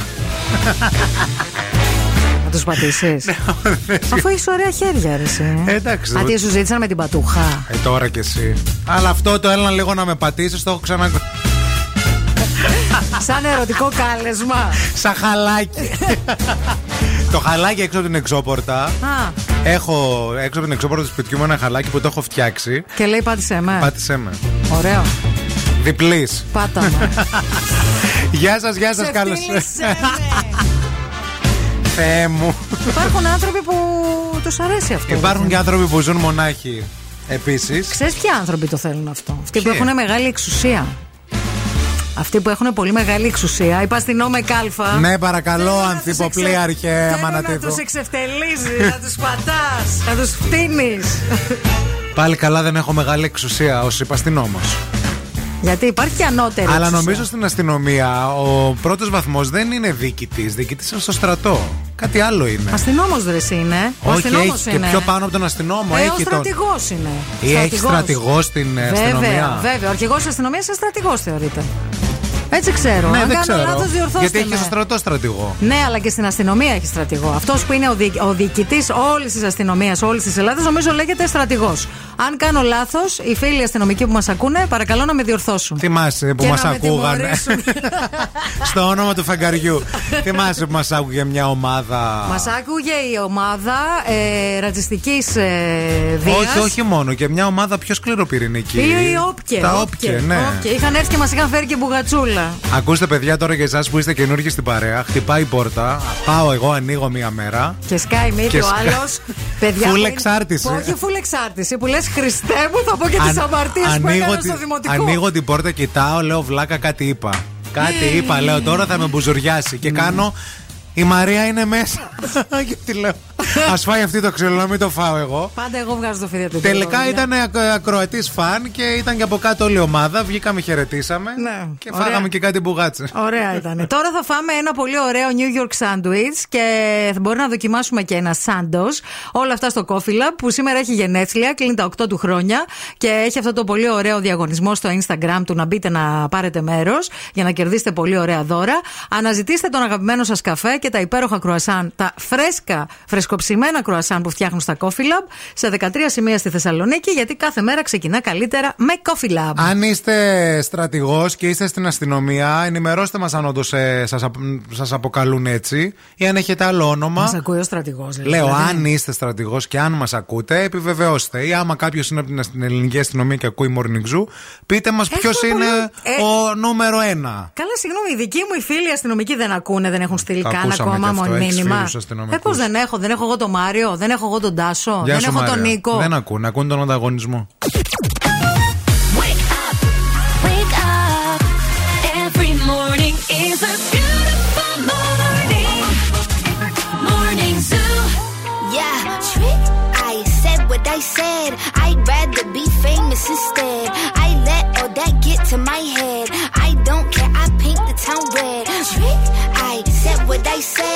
Να τους πατήσεις. Αφού έχεις ωραία χέρια, ρε. εσύ. Ε, εντάξει. Α, τι σου ζήτησαν με την πατούχα. Ε, τώρα κι εσύ. Αλλά αυτό το έλα λίγο να με πατήσεις, το έχω ξανα. Σαν ερωτικό κάλεσμα. Σαν χαλάκι. το χαλάκι έξω από την εξώπορτα. Α, Έχω έξω από την εξώπορτα του σπιτιού μου ένα χαλάκι που το έχω φτιάξει. και λέει πάτησε με. Πάτησέ με. Ωραίο. Διπλής. Πάτα με. γεια σας, γεια σας, Σε καλώς. φίλησε Θεέ μου. Υπάρχουν άνθρωποι που τους αρέσει αυτό. Υπάρχουν και άνθρωποι που ζουν μονάχοι. Επίσης. Ξέρεις ποιοι άνθρωποι το θέλουν αυτό; Αυτοί που Ποιοι; έχουν μεγάλη εξουσία. Αυτοί που έχουν πολύ μεγάλη εξουσία. Είπα στην Όμε Κάλφα. Ναι, παρακαλώ, ανθυποπλίαρχε Να Αμανατίδου. τους εξευτελίζεις, να τους πατάς, να τους φτύνεις. Πάλι καλά δεν έχω μεγάλη εξουσία ως υπαστηνόμο. Γιατί υπάρχει και ανώτερη. Αλλά εξουσία. νομίζω στην αστυνομία ο πρώτος βαθμός δεν είναι διοικητής. Διοικητής είναι στο στρατό. Κάτι άλλο είναι. Αστυνόμος ρε εσύ είναι. Ο Όχι, αστυνόμος έχει είναι. και πιο πάνω από τον αστυνόμο. Ε, ο έχει τον. στρατηγός είναι. Ή έχει στρατηγός στην ε, Βέβαια, αστυνομία. βέβαια. Ο αρχηγός της αστυνομίας είναι στρατηγός θεωρείται. Έτσι ξέρω. Ναι, Αν δεν κάνω ξέρω. λάθος, διορθώστε Γιατί έχει με. και στο στρατό στρατηγό. Ναι, αλλά και στην αστυνομία έχει στρατηγό. Αυτός που είναι ο, δι... ο διοικητής όλης της αστυνομίας, όλης της Ελλάδας, νομίζω λέγεται στρατηγός. Αν κάνω λάθος, οι φίλοι αστυνομικοί που μας ακούνε, παρακαλώ να με διορθώσουν. Θυμάσαι που Και μας να με ακούγανε. τιμωρήσουν. Στο όνομα του φεγγαριού. Θυμάσαι που μας άκουγε μια ομάδα. Μας άκουγε η ομάδα ε, ρατσιστικής ε, βίας. Όχι, όχι μόνο. Και μια ομάδα πιο σκληροπυρηνική. Ή οι όπκε. Τα όπκε, ναι. όπκε. Είχαν έρθει και μας είχαν φέρει και μπουγατσούλα. Ακούστε, παιδιά, τώρα για εσάς που είστε καινούργιοι στην παρέα, χτυπάει η πόρτα. Πάω εγώ, ανοίγω μία μέρα. Και σκάει μύτη Και ο σκά- άλλος. Παιδιά. Full που είναι- εξάρτηση. που Όχι, full εξάρτηση. Που λες Χριστέ μου, θα πω και τις Αν- αμαρτίες που ανοίγω έκανα τη- στο δημοτικό. Ανοίγω την πόρτα, κοιτάω, λέω βλάκα κάτι είπα. Κάτι είπα, λέω τώρα θα με μπουζουριάσει. Ναι. Και κάνω. Η Μαρία είναι μέσα. και τη λέω. Α φάει αυτή το ξύλο, να μην το φάω εγώ. Πάντα εγώ βγάζω το φίδι από την Τελικά τηλεόραση. ήταν ακροατής φαν και ήταν και από κάτω όλη η ομάδα. Βγήκαμε, χαιρετήσαμε. Ναι, Και ωραία. φάγαμε και κάτι μπουγάτσε. Ωραία ήταν. Τώρα θα φάμε ένα πολύ ωραίο New York sandwich και θα μπορεί να δοκιμάσουμε και ένα σάντο. Όλα αυτά στο Coffee Lab που σήμερα έχει γενέθλια, κλείνει τα 8 του χρόνια και έχει αυτό το πολύ ωραίο διαγωνισμό στο Instagram του να μπείτε να πάρετε μέρος για να κερδίσετε πολύ ωραία δώρα. Αναζητήστε τον αγαπημένο σας καφέ και τα υπέροχα κρουασάν, τα φρέσκα, φρεσκοψημένα κρουασάν που φτιάχνουν στα Coffee Lab σε 13 σημεία στη Θεσσαλονίκη, γιατί κάθε μέρα ξεκινά καλύτερα με Coffee Lab. Αν είστε στρατηγός και είστε στην αστυνομία, ενημερώστε μας αν όντως σας αποκαλούν έτσι ή αν έχετε άλλο όνομα. Μας ακούει ο στρατηγός. Λέω, αν είστε στρατηγός και αν μας ακούτε, επιβεβαιώστε. Ή άμα κάποιος είναι από την αστυ- ελληνική αστυνομία και ακούει Morning Zoo, πείτε μας ποιος Έχουμε είναι πολύ- ε, ο νούμερο ένα. Καλά, συγγνώμη, οι δικοί μου οι φίλοι αστυνομικοί δεν ακούνε, δεν έχουν στείλει Το καν ακούσαμε ακόμα κι αυτό, μόνο έχεις μήνυμα. φίλους αστυνομικούς. Ε, πώς δεν έχω, δεν έχω εγώ τον Μάριο, δεν έχω εγώ τον Τάσο, Γεια δεν σου, έχω τον Μάρια. Νίκο. Δεν ακούνε, ακούνε τον ανταγωνισμό. Wake up. Every morning is a beautiful morning. Morning Zoo. Yeah, trick. I said what I said. I'd rather be famous instead. Say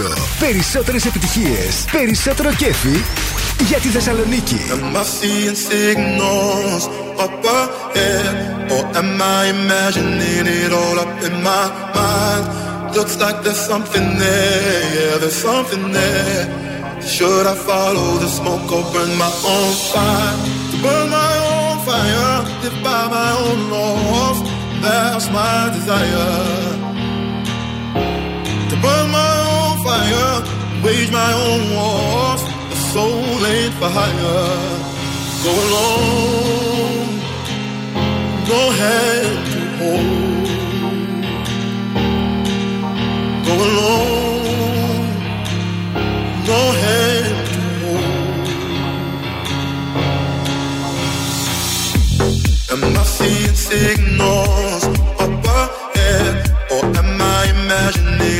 Zoo Radio. Περισσότερες επιτυχίες, περισσότερο κέφι για τη Θεσσαλονίκη. Am I seeing signals up ahead? Or am I imagining it all up in my mind? Looks like there's something there, yeah, there's something there. Should I follow the smoke or burn my own fire? Burn my own fire, live by my own laws. That's my desire. To burn my own fire, wage my own wars. The soul ain't for hire. Go alone, go hand to hold. Go alone, go hand to hold. Am I seeing signals up ahead, or am I imagining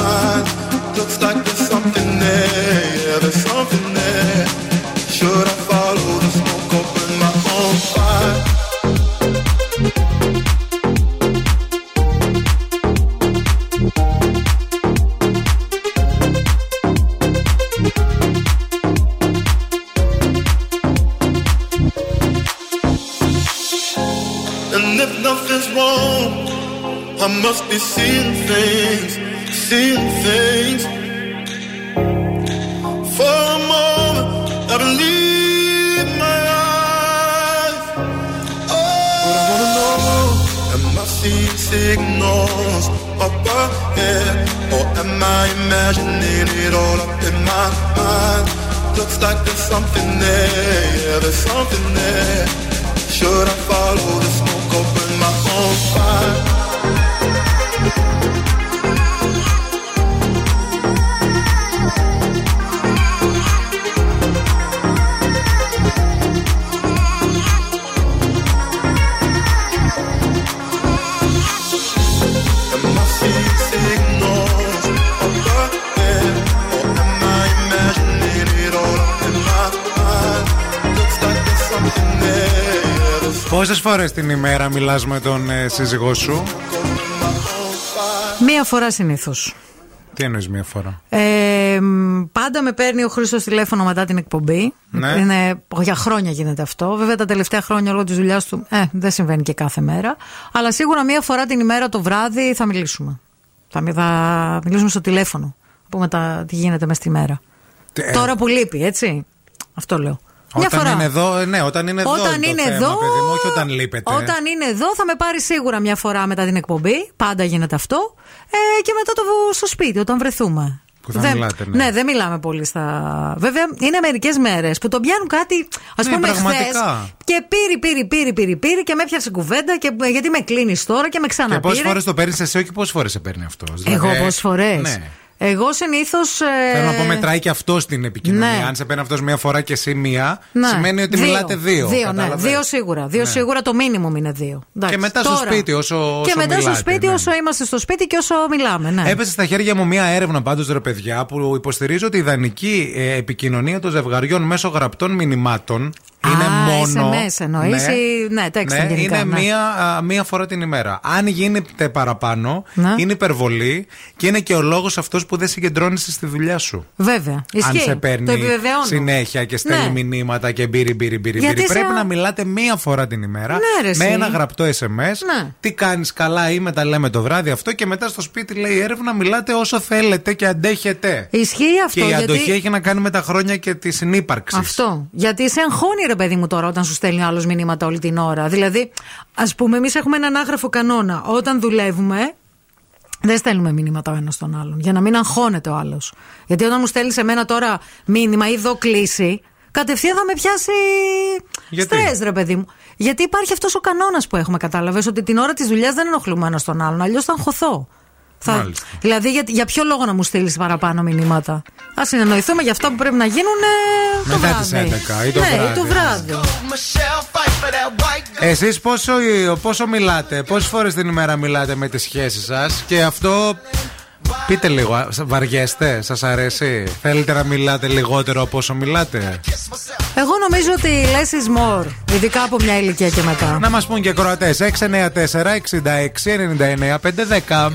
Yeah, there's something there. Should I follow the smoke burn my own fire? Πόσες φορές την ημέρα μιλάς με τον ε, σύζυγό σου, Μία φορά συνήθως. Τι εννοείς μία φορά; Ε, μ, πάντα με παίρνει ο Χρήστος τηλέφωνο μετά την εκπομπή. Ναι. Είναι, για χρόνια γίνεται αυτό. Βέβαια τα τελευταία χρόνια λόγω της δουλειάς του ε, δεν συμβαίνει και κάθε μέρα. Αλλά σίγουρα μία φορά την ημέρα το βράδυ θα μιλήσουμε. Θα, μι- θα μιλήσουμε στο τηλέφωνο. Να πούμε τα, τι γίνεται μες στη μέρα. Ε, Τώρα που λείπει, έτσι. Αυτό λέω. Μια Όταν φορά. είναι εδώ, ε, ναι, όταν είναι εδώ. Όταν είναι, είναι το θέμα, εδώ- παιδί μου, όχι όταν λείπετε. Όταν είναι εδώ θα με πάρει σίγουρα μια φορά μετά την εκπομπή. Πάντα γίνεται αυτό. Ε, και μετά το στο σπίτι, όταν βρεθούμε. Που θα μιλάτε, ναι. δεν μιλάμε πολύ στα. Βέβαια, είναι μερικές μέρες που τον πιάνουν κάτι. Α Ναι, πούμε, χθε. πραγματικά. Και πήρε, πήρε, πήρε, πήρε, πήρε και με έπιασε κουβέντα. Και, γιατί με κλείνεις τώρα και με Και ξαναπήρε. πόσε φορές το παίρνεις εσύ, όχι πόσες φορές σε παίρνει αυτός. Εγώ πόσες φορές; Ναι. Εγώ συνήθως. Ε... Θέλω να πω, μετράει και αυτό στην επικοινωνία. Ναι. Αν σε παίρνει αυτός μία φορά και εσύ μία, Ναι. σημαίνει ότι μιλάτε δύο. Δύο, ναι. κατάλαβες; δύο σίγουρα. Δύο Ναι. σίγουρα το μίνιμουμ είναι δύο. Εντάξει, Και μετά στο τώρα. σπίτι, όσο, όσο Και μετά στο μιλάτε, σπίτι, ναι. όσο είμαστε στο σπίτι και όσο μιλάμε. Ναι. Έπεσε στα χέρια μου μία έρευνα πάντως, ρε παιδιά, που υποστηρίζει ότι η ιδανική ε, επικοινωνία των ζευγαριών μέσω γραπτών μηνυμάτων είναι Α, μόνο. SMS εννοείς ή- ναι, texting ναι, γενικά, είναι ναι. Μία, α, μία φορά την ημέρα. Αν γίνεται παραπάνω, Ναι. είναι υπερβολή και είναι και ο λόγος αυτός που δεν συγκεντρώνεσαι στη δουλειά σου. Βέβαια. Ισχύει. Αν σε το παίρνει επιβεβαιώνω. συνέχεια και στέλνει Ναι. μηνύματα και μπύρι, μπύρι, μπύρι, Γιατί μπύρι. σε- Πρέπει να μιλάτε μία φορά την ημέρα Ναι, ρε, με εσύ. ένα γραπτό SMS. Ναι. Τι κάνεις καλά ή με τα λέμε το βράδυ αυτό και μετά στο σπίτι λέει η έρευνα μιλάτε όσο θέλετε και αντέχετε. Ισχύει αυτό. Και η γιατί... αντοχή έχει να κάνει με τα χρόνια και τη συνύπαρξης. Αυτό. Γιατί σε αγχώνει, ρε παιδί μου, τώρα όταν σου στέλνει άλλος μηνύματα όλη την ώρα. Δηλαδή, ας πούμε, εμείς έχουμε έναν άγραφο κανόνα. Όταν δουλεύουμε, δεν στέλνουμε μηνύματα ο ένας στον άλλον. Για να μην αγχώνεται ο άλλος. Γιατί όταν μου στέλνεις εμένα τώρα μήνυμα ή δω κλίση, κατευθείαν θα με πιάσει. Γιατί; Στρες, ρε παιδί μου. Γιατί υπάρχει αυτός ο κανόνας που έχουμε, κατάλαβες, ότι την ώρα της δουλειάς δεν ενοχλούμε ένας τον άλλον. Αλλιώς θα αγχωθώ. Θα... Μάλιστα. Δηλαδή, για, για ποιο λόγο να μου στείλεις παραπάνω μηνύματα; Α συνεννοηθούμε για αυτά που πρέπει να γίνουν ε, το Μετά τις βράδυ. 11 ή το ναι, βράδυ. ή το βράδυ. Εσείς πόσο, πόσο μιλάτε, πόσες φορές την ημέρα μιλάτε με τις σχέσεις σας; Και αυτό Πείτε λίγο, βαριέστε, σας αρέσει, θέλετε να μιλάτε λιγότερο από όσο μιλάτε; Εγώ νομίζω ότι η Less is more, ειδικά από μια ηλικία και μετά. Να μας πουν και Κροατές 6, 9, 4, 66, 99, 5, 10.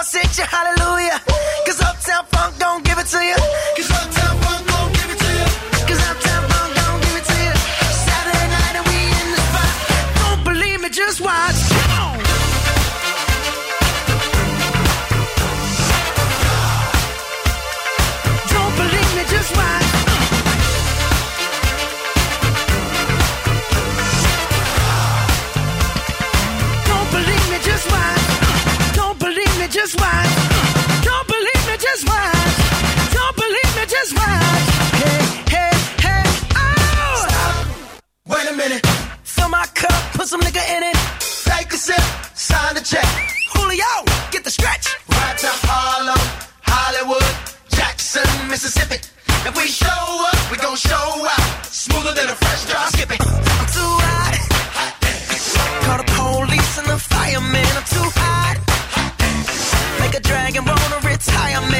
Girls hit you, hallelujah. Cause Uptown Funk don't give it to you. Cause Uptown Funk Wait a minute. Fill my cup, put some nigga in it. Take a sip, sign the check. Julio, get the stretch. Right to Harlem, Hollywood, Jackson, Mississippi. If we show up, we gon' show out. Smoother than a fresh drop skipping. I'm too hot. Call the police and the fireman. I'm too hot. Make a dragon wanna retire, man.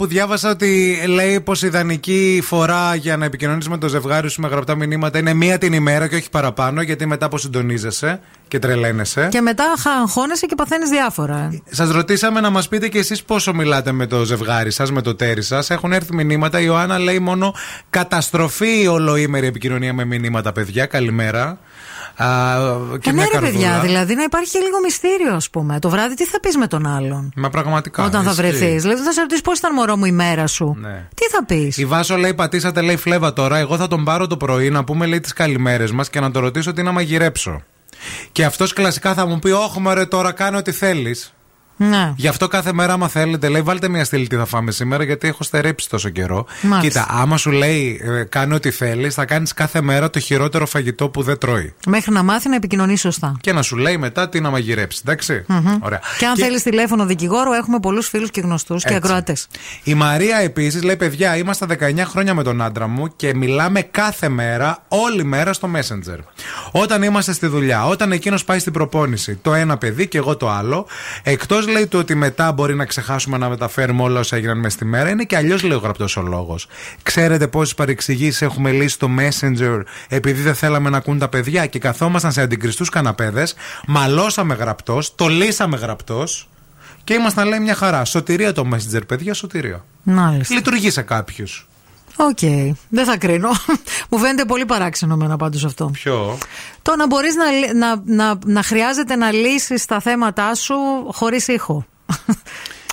που διάβασα ότι λέει πως η ιδανική φορά για να επικοινωνήσει με το ζευγάρι σου με γραπτά μηνύματα είναι μία την ημέρα και όχι παραπάνω, γιατί μετά που συντονίζεσαι και τρελαίνεσαι. Και μετά χαγχώνεσαι και παθαίνεις διάφορα. Σας ρωτήσαμε να μας πείτε και εσείς πόσο μιλάτε με το ζευγάρι σας, με το τέρι σας. Έχουν έρθει μηνύματα. Η Ιωάννα λέει μόνο καταστροφή η ολοήμερη επικοινωνία με μηνύματα, παιδιά. Καλημέρα. Α, και Ε, ναι, μια ρε παιδιά, καρδούλα. δηλαδή να υπάρχει και λίγο μυστήριο, ας πούμε. Το βράδυ τι θα πεις με τον άλλον; Μα πραγματικά. Όταν θα ισχύει. βρεθείς. Δηλαδή θα σε ρωτήσει πώς ήταν μωρό μου η μέρα σου; Ναι. Τι θα πεις; Η Βάσο λέει: Πατήσατε, λέει φλέβα τώρα. Εγώ θα τον πάρω το πρωί να πούμε, λέει, τις καλημέρες μας και να το ρωτήσω τι να μαγειρέψω. Και αυτός κλασικά θα μου πει: Όχι, μωρέ, τώρα κάνω ό,τι θέλεις. Ναι. Γι' αυτό κάθε μέρα, άμα θέλετε, λέει, βάλτε μια στήλη τι θα φάμε σήμερα, γιατί έχω στερέψει τόσο καιρό. Μάλιστα. Κοίτα, άμα σου λέει, ε, κάνει ό,τι θέλεις, θα κάνεις κάθε μέρα το χειρότερο φαγητό που δεν τρώει. Μέχρι να μάθει να επικοινωνείς σωστά. Και να σου λέει μετά τι να μαγειρέψεις, εντάξει. Μμμ. Ωραία. Και αν θέλεις τηλέφωνο δικηγόρο, έχουμε πολλούς φίλους και γνωστούς και Έτσι. ακροατές. Η Μαρία επίσης λέει: Παιδιά, είμαστε 19 χρόνια με τον άντρα μου και μιλάμε κάθε μέρα, όλη μέρα στο Messenger. Όταν είμαστε στη δουλειά, όταν εκείνος πάει στην προπόνηση, το ένα παιδί και εγώ το άλλο, εκτός λέει του ότι μετά μπορεί να ξεχάσουμε να μεταφέρουμε όλα όσα έγιναν μέσα στη μέρα, είναι και αλλιώς λέει ο γραπτός ο λόγος. Ξέρετε πόσες παρεξηγήσεις έχουμε λύσει στο Messenger επειδή δεν θέλαμε να ακούν τα παιδιά και καθόμασταν σε αντικριστούς καναπέδες, μαλώσαμε γραπτός, το λύσαμε γραπτός. Και ήμασταν λέει μια χαρά. Σωτηρία το Messenger, παιδιά, σωτηρία. Μάλιστα. Λειτουργεί σε κάποιους. Οκ. Δεν θα κρίνω. Μου φαίνεται πολύ παράξενο εμένα πάντως αυτό. Ποιο; Το να μπορείς να, να, να, να χρειάζεται να λύσεις τα θέματα σου χωρίς ήχο.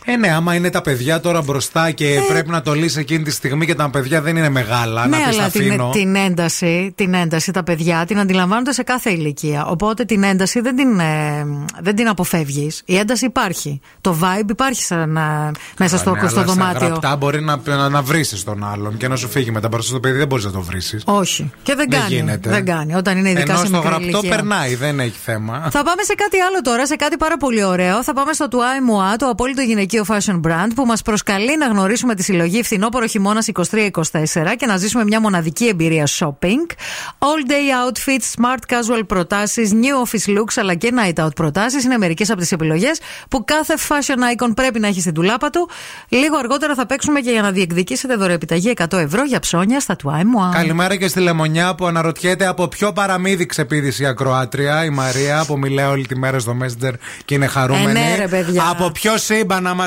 Ε, ναι, άμα είναι τα παιδιά τώρα μπροστά και πρέπει να το λύσεις εκείνη τη στιγμή και τα παιδιά δεν είναι μεγάλα, ναι, να πει αλλά την, αφήνω. την ένταση, την ένταση τα παιδιά την αντιλαμβάνονται σε κάθε ηλικία. Οπότε την ένταση δεν την, ε, δεν την αποφεύγεις. Η ένταση υπάρχει. Το vibe υπάρχει σαν, ε, μέσα στο, Ναι, στο αλλά στα δωμάτιο. γραπτά μπορεί να, να, να βρει τον άλλον και να σου φύγει μετά μπροστά στο παιδί, δεν μπορείς να το βρει. Όχι. Και δεν, Δεν κάνει. γίνεται. Δεν κάνει. Όταν είναι ειδικά Ενώ σε στο μικρή γραπτό ηλικία. περνάει, δεν έχει θέμα. Θα πάμε σε κάτι άλλο τώρα, σε κάτι πάρα πολύ ωραίο. Θα πάμε στο Τουάι Μουά, το απόλυτο γυναικείο fashion brand, που μας προσκαλεί να γνωρίσουμε τη συλλογή φθινόπωρο χειμώνας 23-24 και να ζήσουμε μια μοναδική εμπειρία shopping. All day outfits, smart casual προτάσεις, new office looks αλλά και night out προτάσεις είναι μερικές από τις επιλογές που κάθε fashion icon πρέπει να έχει στην τουλάπα του. Λίγο αργότερα θα παίξουμε και για να διεκδικήσετε δωρεοεπιταγή 100 ευρώ για ψώνια στα Τουάι Μουά. Καλημέρα και στη Λεμονιά που αναρωτιέται από ποιο παραμύθι ξεπίδησε η ακροάτρια, η Μαρία, που μιλάει όλη τη μέρα στο Messenger και είναι χαρούμενη. Ε, ναι, ρε, παιδιά. Από ποιο σύμπαν να μα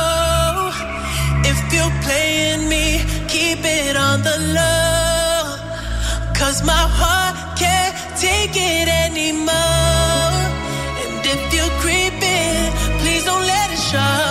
If you're playing me, keep it on the low. Cause my heart can't take it anymore. And if you're creeping, please don't let it show.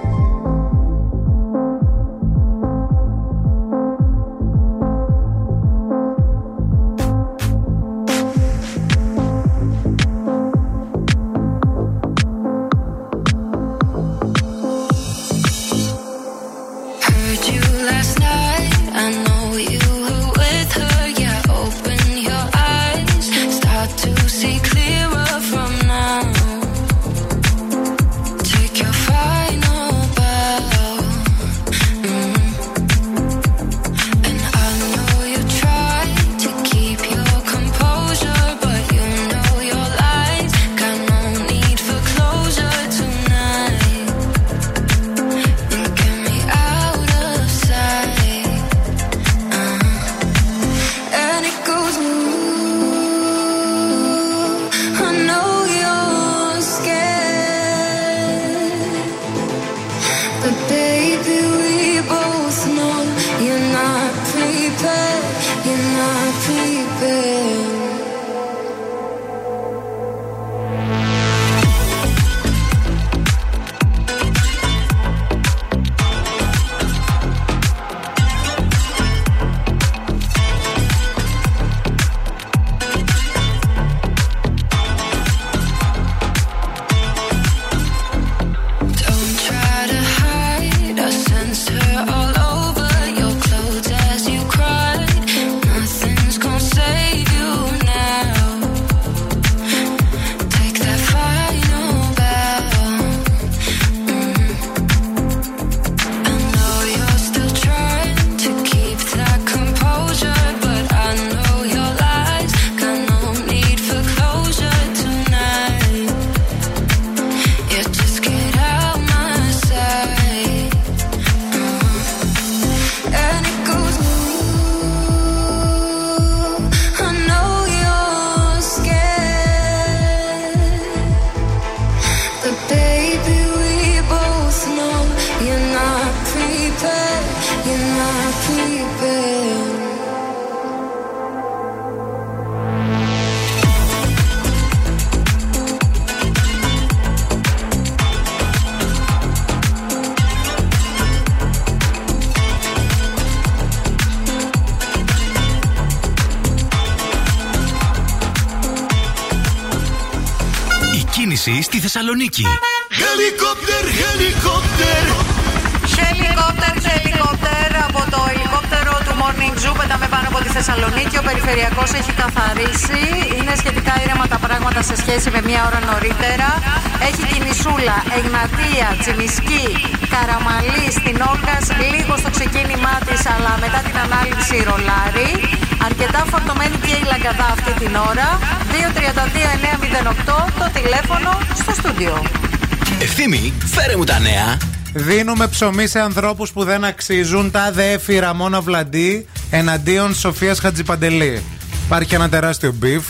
Δίνουμε ψωμί σε ανθρώπους που δεν αξίζουν. Τάδε έφη Ραμόνα Βλαντή εναντίον Σοφίας Χατζιπαντελή. Υπάρχει ένα τεράστιο beef.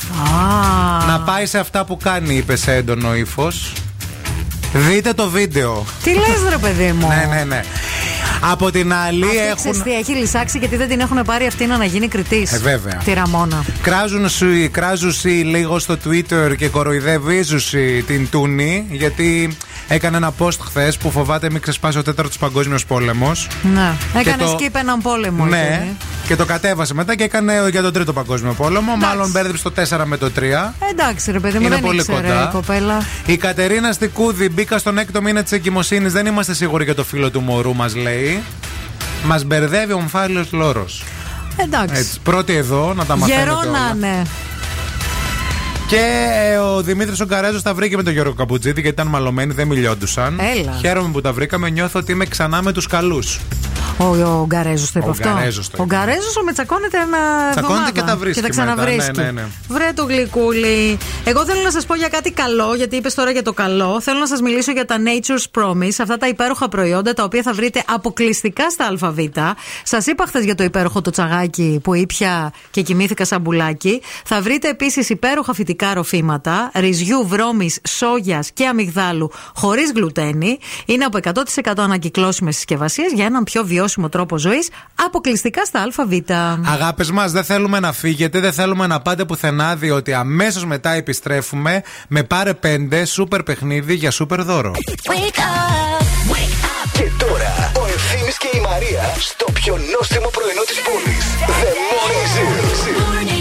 Να πάει σε αυτά που κάνει, είπε σε έντονο ύφος. Δείτε το βίντεο. Τι λες, ρε παιδί μου; ναι, ναι, ναι. Από την άλλη αυτή έχουν. Τι έχει λυσάξει γιατί δεν την έχουν πάρει αυτή να γίνει κριτής. Ε, βέβαια. Τη Ραμόνα. Κράζουν σου, λίγο στο Twitter και κοροϊδεύει την Τούνη γιατί έκανε ένα post χθες που φοβάται μην ξεσπάσει ο τέταρτος παγκόσμιος πόλεμος. Ναι. Έκανε το- skip έναν πόλεμο. Ναι, εκείνη. και το κατέβασε μετά και έκανε για τον τρίτο παγκόσμιο πόλεμο. Μάλλον μπέρδεψε το 4 με το 3. Εντάξει, ρε παιδί μου, Είναι δεν πολύ ήξερε κοντά. η κοπέλα. Η Κατερίνα Στικούδη μπήκα στον έκτο μήνα της εγκυμοσύνης. Δεν είμαστε σίγουροι για το φίλο του μωρού, μας λέει. Μας μπερδεύει ο ομφάλιος λόρος. Εντάξει. Έτσι, πρώτη εδώ, να τα μαθαίνετε Γερό όλα. να είναι. Και ε, ο Δημήτρης ο Καρέζο τα βρήκε με τον Γιώργο Καμπουτζίδη γιατί ήταν μαλωμένοι, δεν μιλιόντουσαν. Έλα. Χαίρομαι που τα βρήκαμε. Νιώθω ότι είμαι ξανά με τους καλούς. Ο, ο Γκαρέζο το είπε Ο αυτό. Γκαρέζος το ο Γκαρέζο με τσακώνεται ένα. Τσακώνεται εβδομάδα και τα βρίσκει Και τα μετά. ξαναβρίσκει. Ναι, ναι, ναι. Βρε το γλυκούλι. Εγώ θέλω να σας πω για κάτι καλό, γιατί είπες τώρα για το καλό. Θέλω να σας μιλήσω για τα Nature's Promise, αυτά τα υπέροχα προϊόντα τα οποία θα βρείτε αποκλειστικά στα ΑΒ. Σας είπα χθες για το υπέροχο το τσαγάκι που ήπια και κοιμήθηκα σαν μπουλάκι. Θα βρείτε επίσης υπέροχα φυτικά ροφήματα, ρυζιού, βρώμης, σόγιας και αμυγδάλου χωρίς γλουτένη. Είναι από 100% ανακυκλώσιμες συσκευασίες για έναν πιο βιώσιμο τρόπο ζωής αποκλειστικά στα ΑΒ. Αγάπες μας, δεν θέλουμε να φύγετε, δεν θέλουμε να πάτε πουθενά, διότι αμέσως μετά επιστρέφουμε με πάρε 5 σούπερ παιχνίδι για σούπερ δώρο. Και τώρα ο Ευθύμης και η Μαρία στο πιο νόστιμο πρωινό της πόλης. The Morning Zoo.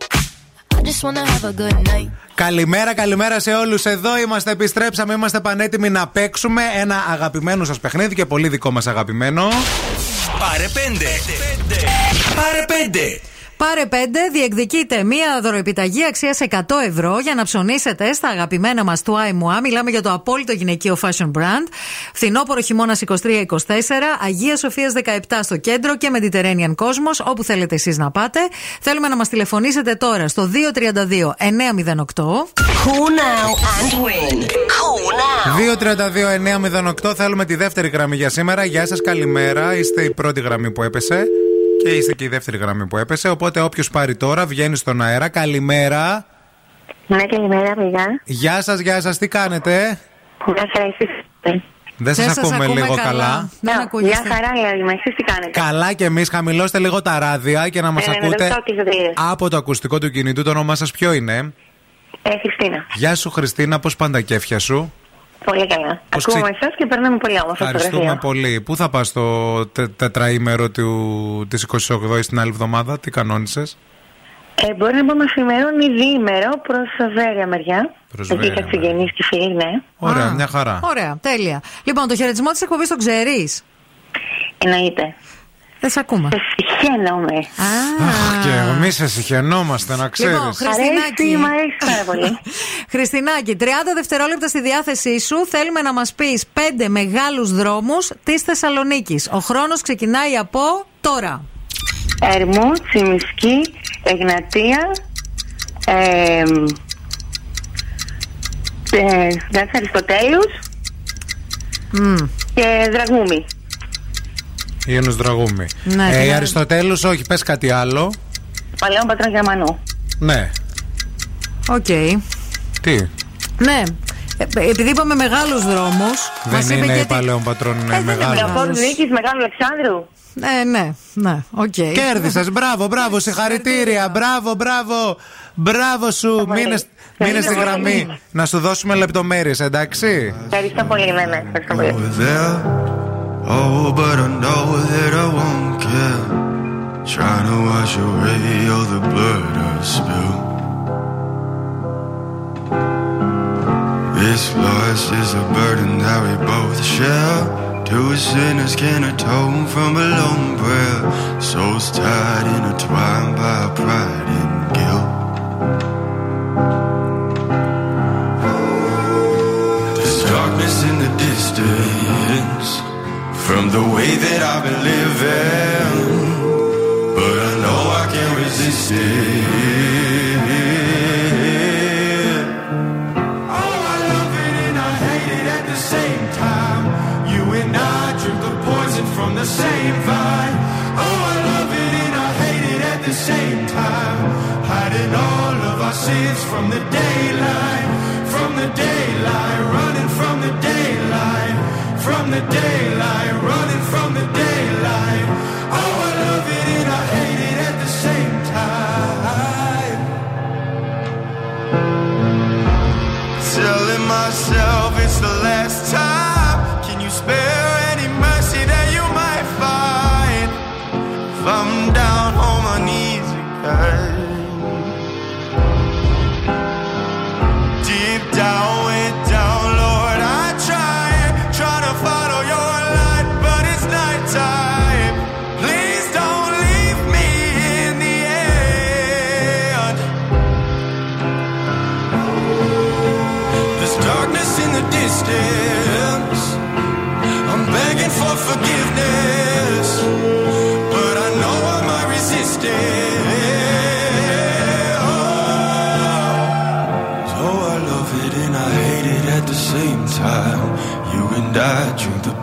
I just wanna have a good night. Καλημέρα, καλημέρα σε όλους. Εδώ είμαστε, επιστρέψαμε. Είμαστε πανέτοιμοι να παίξουμε ένα αγαπημένο σας παιχνίδι και πολύ δικό μας αγαπημένο. Πάρε 5. Πάρε 5. Πάρε 5, διεκδικείτε μία δωροεπιταγή αξίας 100 ευρώ για να ψωνίσετε στα αγαπημένα μας του ΆΕΜΟΑ. Μιλάμε για το απόλυτο γυναικείο fashion brand. Φθινόπωρο χειμώνα 23-24, Αγία Σοφίας 17 στο κέντρο και Mediterranean Cosmos, όπου θέλετε εσείς να πάτε. Θέλουμε να μας τηλεφωνήσετε τώρα στο 232 908. Call now and win. Call now. 232-908 θέλουμε τη δεύτερη γραμμή για σήμερα. Γεια σας, καλημέρα. Είστε η πρώτη γραμμή που έπεσε. Και είστε και η δεύτερη γραμμή που έπεσε. Οπότε όποιος πάρει τώρα βγαίνει στον αέρα. Καλημέρα. Ναι, καλημέρα, παιδιά. Γεια σας, γεια σας, τι κάνετε; Γεια σα, εσείς. Δεν σας ακούμε, λίγο καλά. Ναι, Μια χαρά είμαι, εσείς τι κάνετε; Καλά και εμείς, χαμηλώστε λίγο τα ράδια και να μας Ναι, ναι, ναι, ακούτε δεν το άκουσα τι από το ακουστικό του κινητού. Το όνομά σας ποιο είναι; Ε, Χριστίνα. Γεια σου, Χριστίνα, πώς πάνε τα κέφια σου; Πολύ καλά. Πώς Ακούμε ξε- εσά και περνάμε πολύ όμορφα Ευχαριστούμε φωτογραφία. πολύ. Πού θα πας το τε, τετραήμερο του, της 28 η την άλλη εβδομάδα, τι κανόνισες; Ε, μπορεί να πάμε αφημερών ή διήμερο προς Βέρεια μεριά. Προς Εκεί Βέρεια, είχα συγγενεί και φίλοι, ναι. Ωραία, Α, μια χαρά. Ωραία, τέλεια. Λοιπόν, το χαιρετισμό της εκπομπής τον ξέρεις; Εννοείται. Δεν σε ακούμε. Συχαίνομαι. Αχ, και εμεί σε συχαινόμαστε, να ξέρεις. Λοιπόν, Χριστινάκη. Αρέσει, μ' αρέσει πάρα πολύ. Χριστινάκη, 30 δευτερόλεπτα στη διάθεσή σου. Θέλουμε να μας πεις πέντε μεγάλους δρόμους της Θεσσαλονίκης. Ο χρόνος ξεκινάει από τώρα. Ερμού, Τσιμισκή, Εγνατία, ε, ε, Γάτης Αριστοτέλους και Δραγούμη. Ίωνος Δραγούμη. Ναι, ε, η ναι. Αριστοτέλους, όχι, πες κάτι άλλο. Παλαιών Πατρών Γερμανού. Ναι. Οκ. Τι; Ναι. Ε, επειδή είπαμε μεγάλους δρόμους. Δεν είναι οι Παλαιών Πατρών είναι μεγάλος. Λεωφόρου Νίκης, Μεγάλου Αλεξάνδρου. Ε, ναι, ναι, οκ. Κέρδισες, μπράβο, μπράβο, συγχαρητήρια. Μπράβο, μπράβο. Μπράβο σου. Μείνε μείνε στη γραμμή. Να σου δώσουμε λεπτομέρειες, εντάξει. Ευχαριστώ πολύ, ναι, ναι. Ευχαριστώ πολύ. Oh, but I know that I won't care. Trying to wash away all the blood I spill. This loss is a burden that we both share. Two sinners can atone from a lone prayer. Souls tied, intertwined by pride and guilt. There's darkness in the distance from the way that I've been living, but I know I can't resist it. Oh, I love it and I hate it at the same time. You and I drink the poison from the same vine. Oh, I love it and I hate it at the same time. Hiding all of our sins from the daylight, from the daylight, running from the daylight, from the daylight, running from the daylight. Oh, I love it and I hate it at the same time. Telling myself it's the last time.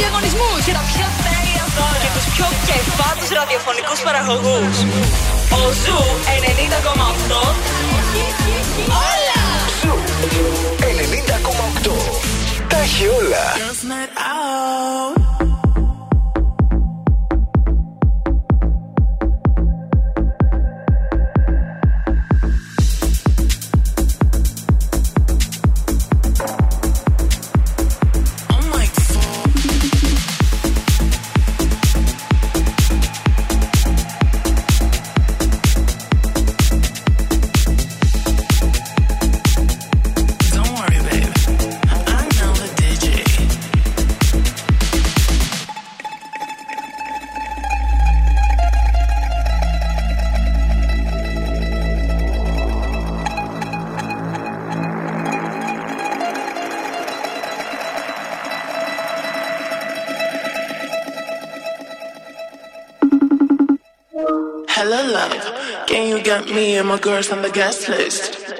Τους διαγωνισμούς και τα πιο τέλεια δώρα και τους πιο κεφάτους ραδιοφωνικούς παραγωγούς. Ο Ζου 90,8 Όλα! Ζου 90,8. Τα έχει όλα. Hello, love. Can you get me and my girls on the guest list?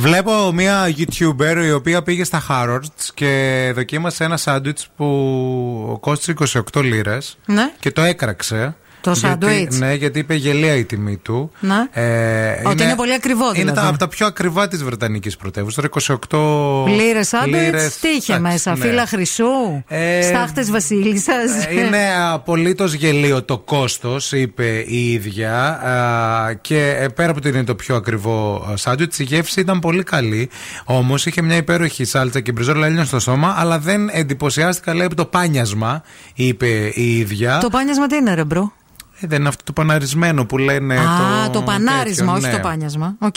Βλέπω μια YouTuber η οποία πήγε στα Harrods και δοκίμασε ένα σάντουιτς που κόστησε 28 λίρες Ναι. και το έκραξε. Το Γιατί- σάντουιτς. Ναι, γιατί είπε γελία η τιμή του. Ναι. Ε, Ότι είναι πολύ ακριβό, Είναι δηλαδή. τα, από τα πιο ακριβά της Βρετανικής πρωτεύουσας. 28 Λίρε σάντουιτς, λίρες. τι είχε Εντάξει, μέσα, ναι. φύλλα χρυσού, Ε, στάχτες βασίλισσας; Ε, Είναι απολύτως γελίο το κόστος, είπε η ίδια. Α, Και ε, πέρα από ότι είναι το πιο ακριβό ε, σάντουιτς, η γεύση ήταν πολύ καλή. Όμως είχε μια υπέροχη σάλτσα και μπριζόλα έλιωνε στο στόμα, αλλά δεν εντυπωσιάστηκα, λέει, από το πάνιασμα, είπε η ίδια. Το πάνιασμα τι είναι, ρε bro; Ε, δεν είναι αυτό το παναρισμένο που λένε. Α, το, πανάρισμα, τέτοιο, όχι ναι. το πάνιασμα. Οκ.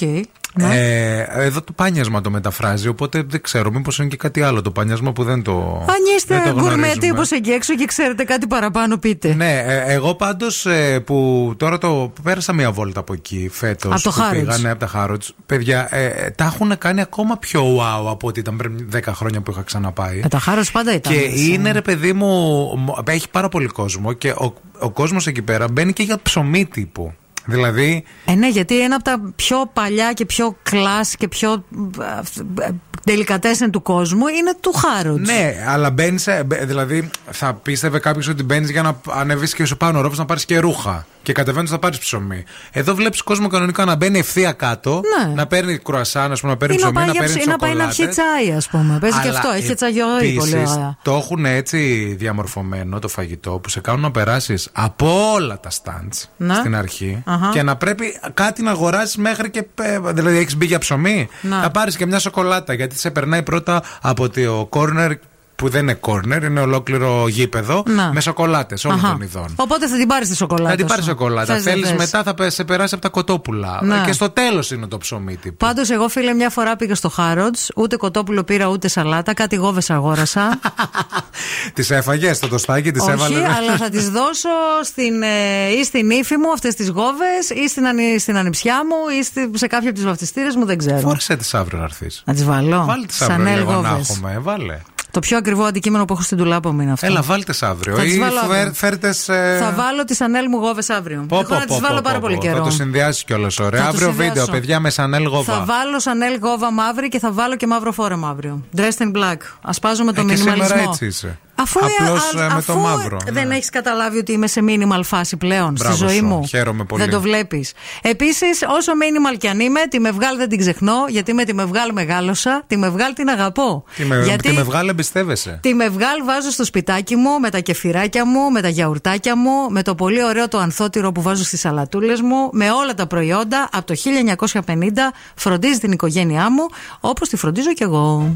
Ναι. Ε, εδώ το πάνιασμα το μεταφράζει, οπότε δεν ξέρω, μήπως είναι και κάτι άλλο το πάνιασμα που δεν το. Αν δεν είστε το γκουρμέτη γνωρίζουμε. όπω εκεί έξω και ξέρετε κάτι παραπάνω, πείτε. Ναι, ε, εγώ πάντως που τώρα το πέρασα μία βόλτα από εκεί φέτος. Από το Harrods. Πήγανε από τα Harrods. Παιδιά, ε, ε, τα έχουν κάνει ακόμα πιο wow από ό,τι ήταν πριν 10 χρόνια που είχα ξαναπάει. Ε, τα χάρο πάντα ήταν. Και έτσι. είναι ρε παιδί μου, μ- έχει πάρα πολύ κόσμο και ο, ο κόσμος εκεί πέρα μπαίνει και για ψωμί τύπου. Δηλαδή, Ε, ναι, γιατί ένα από τα πιο παλιά και πιο κλάσ και πιο τελικατέσεν του κόσμου είναι του Χάροτς. ναι, αλλά μπαίνεις. Δηλαδή, θα πίστευε κάποιος ότι μπαίνεις για να ανεβεί και σου πάνω ρόφο να πάρεις και ρούχα. Και κατεβαίνει θα πάρεις ψωμί. Εδώ βλέπεις κόσμο κανονικά να μπαίνει ευθεία κάτω, Ναι. να παίρνει κρουασάν, ας πούμε, να παίρνει Ή να ψωμί, πάει, να για παίρνει ψ- να πάει να πιει σοκολάτες. τσάι, ας πούμε. Παίζει και Αλλά αυτό. Έχει και τσαγιορί πολύ επίσης, ωραία. Το έχουν έτσι διαμορφωμένο το φαγητό που σε κάνουν να περάσεις από όλα τα stands Ναι. στην αρχή Αχα. και να πρέπει κάτι να αγοράσεις μέχρι και. ε, Δηλαδή, έχεις μπει για ψωμί. Ναι. Θα πάρεις και μια σοκολάτα γιατί σε περνάει πρώτα από το corner που δεν είναι corner, είναι ολόκληρο γήπεδο Ναι. με σοκολάτες όλων Αχα. των ειδών. Οπότε θα την πάρεις τη σοκολάτα. Θα την πάρεις σου. σοκολάτα. Θες, δεν Θέλεις θες. μετά θα πε- σε περάσει από τα κοτόπουλα. Ναι. Και στο τέλος είναι το ψωμί τύπου. Πάντως, εγώ φίλε, μια φορά πήγα στο Χάροτ, ούτε κοτόπουλο πήρα ούτε σαλάτα, κάτι γόβες αγόρασα. Τις έφαγες στο τοστάκι, τις Όχι, έβαλες; αλλά θα τις δώσω στην, ε, ή στην ύφη μου αυτές τις γόβες, ή στην, ανι- στην ανιψιά μου, ή στη- σε κάποια από τις βαφτιστήρες μου, δεν ξέρω. Φόρσε τις αύριο να έρθεις. Να τις βάλω. Βάλτε τις αύριο Σανέλ λίγο να γόβες. έχουμε. Βάλε. Το πιο ακριβό αντικείμενο που έχω στην τουλάπα μου είναι αυτό. Έλα, βάλτε αύριο. Θα τις Ή βάλω αύριο. φέρ- φέρτες. ε, Θα βάλω τις Σανέλ μου γόβες αύριο. πω, έχω πω, να τις πω, βάλω πω, πάρα πω, πολύ πω. καιρό. Θα το συνδυάσει κιόλας ωραία. Θα το Αύριο συνδυάσω. βίντεο, παιδιά, με Σανέλ Θα Γόβα. βάλω Σανέλ γόβα μαύρη και θα βάλω και μαύρο φόρεμα αύριο. Dressed in black. Ασπάζω με το Ε, και μινιμαλισμό. σήμερα έτσι είσαι. Αφού, Απλώς, α- ε, με αφού το μαύρο. δεν ναι. έχεις καταλάβει ότι είμαι σε minimal φάση πλέον Μπράβο στη ζωή σου. μου. Χαίρομαι πολύ. Δεν το βλέπεις. Επίσης, όσο minimal κι αν είμαι, τη Μευγάλ δεν την ξεχνώ, γιατί με τη Μευγάλ μεγάλωσα. Τη Μευγάλ την αγαπώ. Τι με, γιατί τι με βγάλε, εμπιστεύεσαι. Τη Μευγάλ βάζω στο σπιτάκι μου με τα κεφυράκια μου, με τα γιαουρτάκια μου, με το πολύ ωραίο το ανθότυρο που βάζω στις σαλατούλες μου, με όλα τα προϊόντα από το 1950. Φροντίζει την οικογένειά μου όπως τη φροντίζω κι εγώ.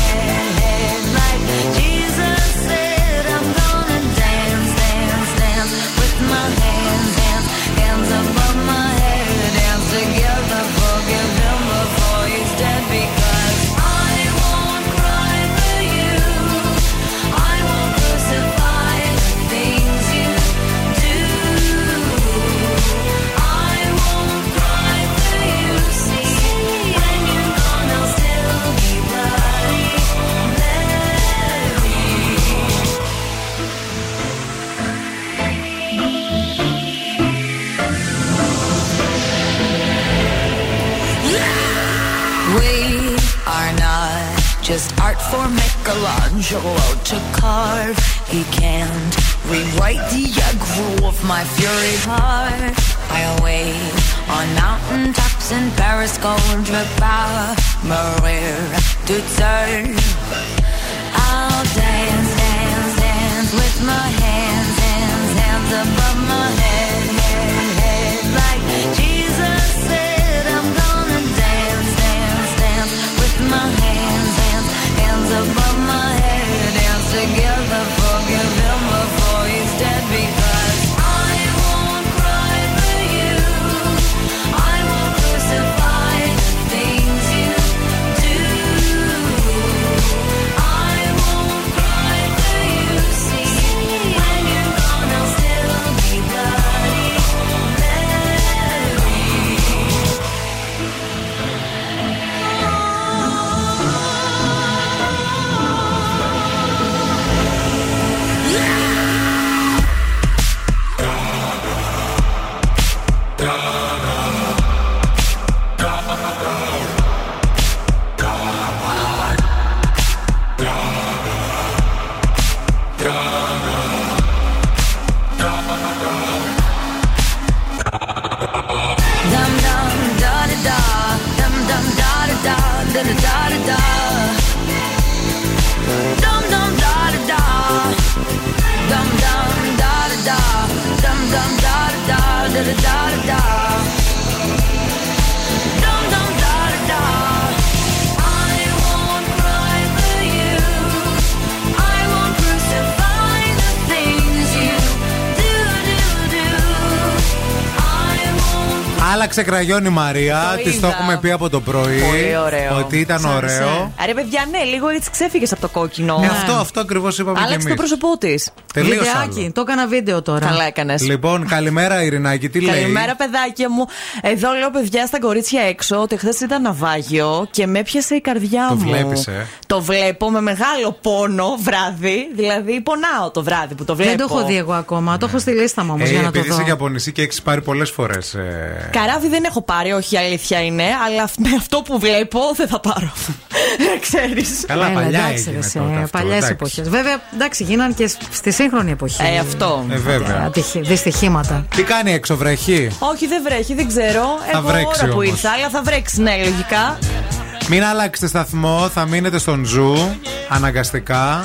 For Michelangelo to carve. He can't rewrite the aggro of my fury heart. I await on mountain tops in Paris, gold par Maria to. I'll dance, dance, dance with my hands, hands, hands above Άλλαξε κραγιόν η Μαρία. Το Της το είδα. έχουμε πει από το πρωί. Πολύ ωραίο. Ότι ήταν Σ' άρεσε; ωραίο. Άρα, παιδιά, ναι, λίγο έτσι ξέφυγες από το κόκκινο. Ε, αυτό, αυτό ακριβώς είπαμε και Άλλαξε το εμείς. πρόσωπό της. Τελείως Βιντεάκι, το έκανα βίντεο τώρα. Καλά έκανες. Λοιπόν, καλημέρα Ειρηνάκη, τι λέει; Καλημέρα, παιδάκια μου. Εδώ λέω, παιδιά, στα κορίτσια έξω ότι χθες ήταν ναυάγιο και με έπιασε η καρδιά Το μου. βλέπεις, ε; Το βλέπω με μεγάλο πόνο βράδυ. Δηλαδή, πονάω το βράδυ που το βλέπω. Δεν το έχω δει εγώ ακόμα. Το έχω στη λίστα μου όμως Ε, για να το επειδή δω. είσαι Είσαι από νησί και έχεις πάρει πολλές φορές. Ε... Καράβι δεν έχω πάρει, όχι η αλήθεια είναι, αλλά αυ- με αυτό που βλέπω δεν θα πάρω. Ξέρεις. Καλά, παλιά εντάξει, έγινε ρε, σε τότε αυτό, παλιές εντάξει. εποχές. Βέβαια, εντάξει, γίναν και στη σύγχρονη εποχή. Ε, αυτό. Ε, βέβαια. Ατυχη- Δυστυχήματα. Τι κάνει έξω, βρέχει; Όχι, δεν βρέχει, δεν ξέρω. Θα Εγώ βρέξει ώρα που όμως. ήρθα, αλλά θα βρέξει, ναι, λογικά. Μην αλλάξετε σταθμό, θα μείνετε στον Ζου αναγκαστικά.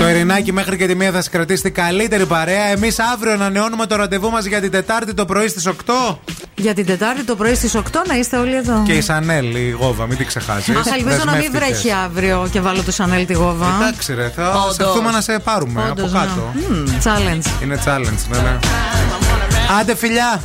Το Ειρηνάκι μέχρι και τη μία θα σα κρατήσει την καλύτερη παρέα. Εμείς αύριο ανανεώνουμε το ραντεβού μας για την Τετάρτη το πρωί στις 8. Για την Τετάρτη το πρωί στις 8 να είστε όλοι εδώ. Και η Σανέλ, η Γόβα, μην την ξεχάσεις. Αχ, ελπίζω να μην βρέχει αύριο και βάλω του Σανέλ τη γόβα. Εντάξει, ρε, θα Όντως. σε έρθουμε να σε πάρουμε Όντως, από κάτω. ναι. Μμμ, Challenge. Είναι challenge, ναι, ναι. Άντε, φιλιά!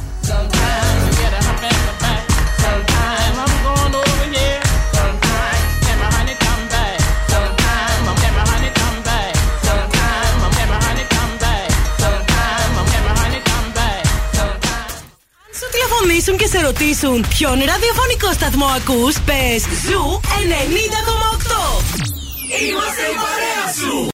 Τηλεφωνήσουν και σε ρωτήσουν ποιον ραδιοφωνικό σταθμό ακούς, πες Zoo 90,8. Είμαστε η παρέα σου.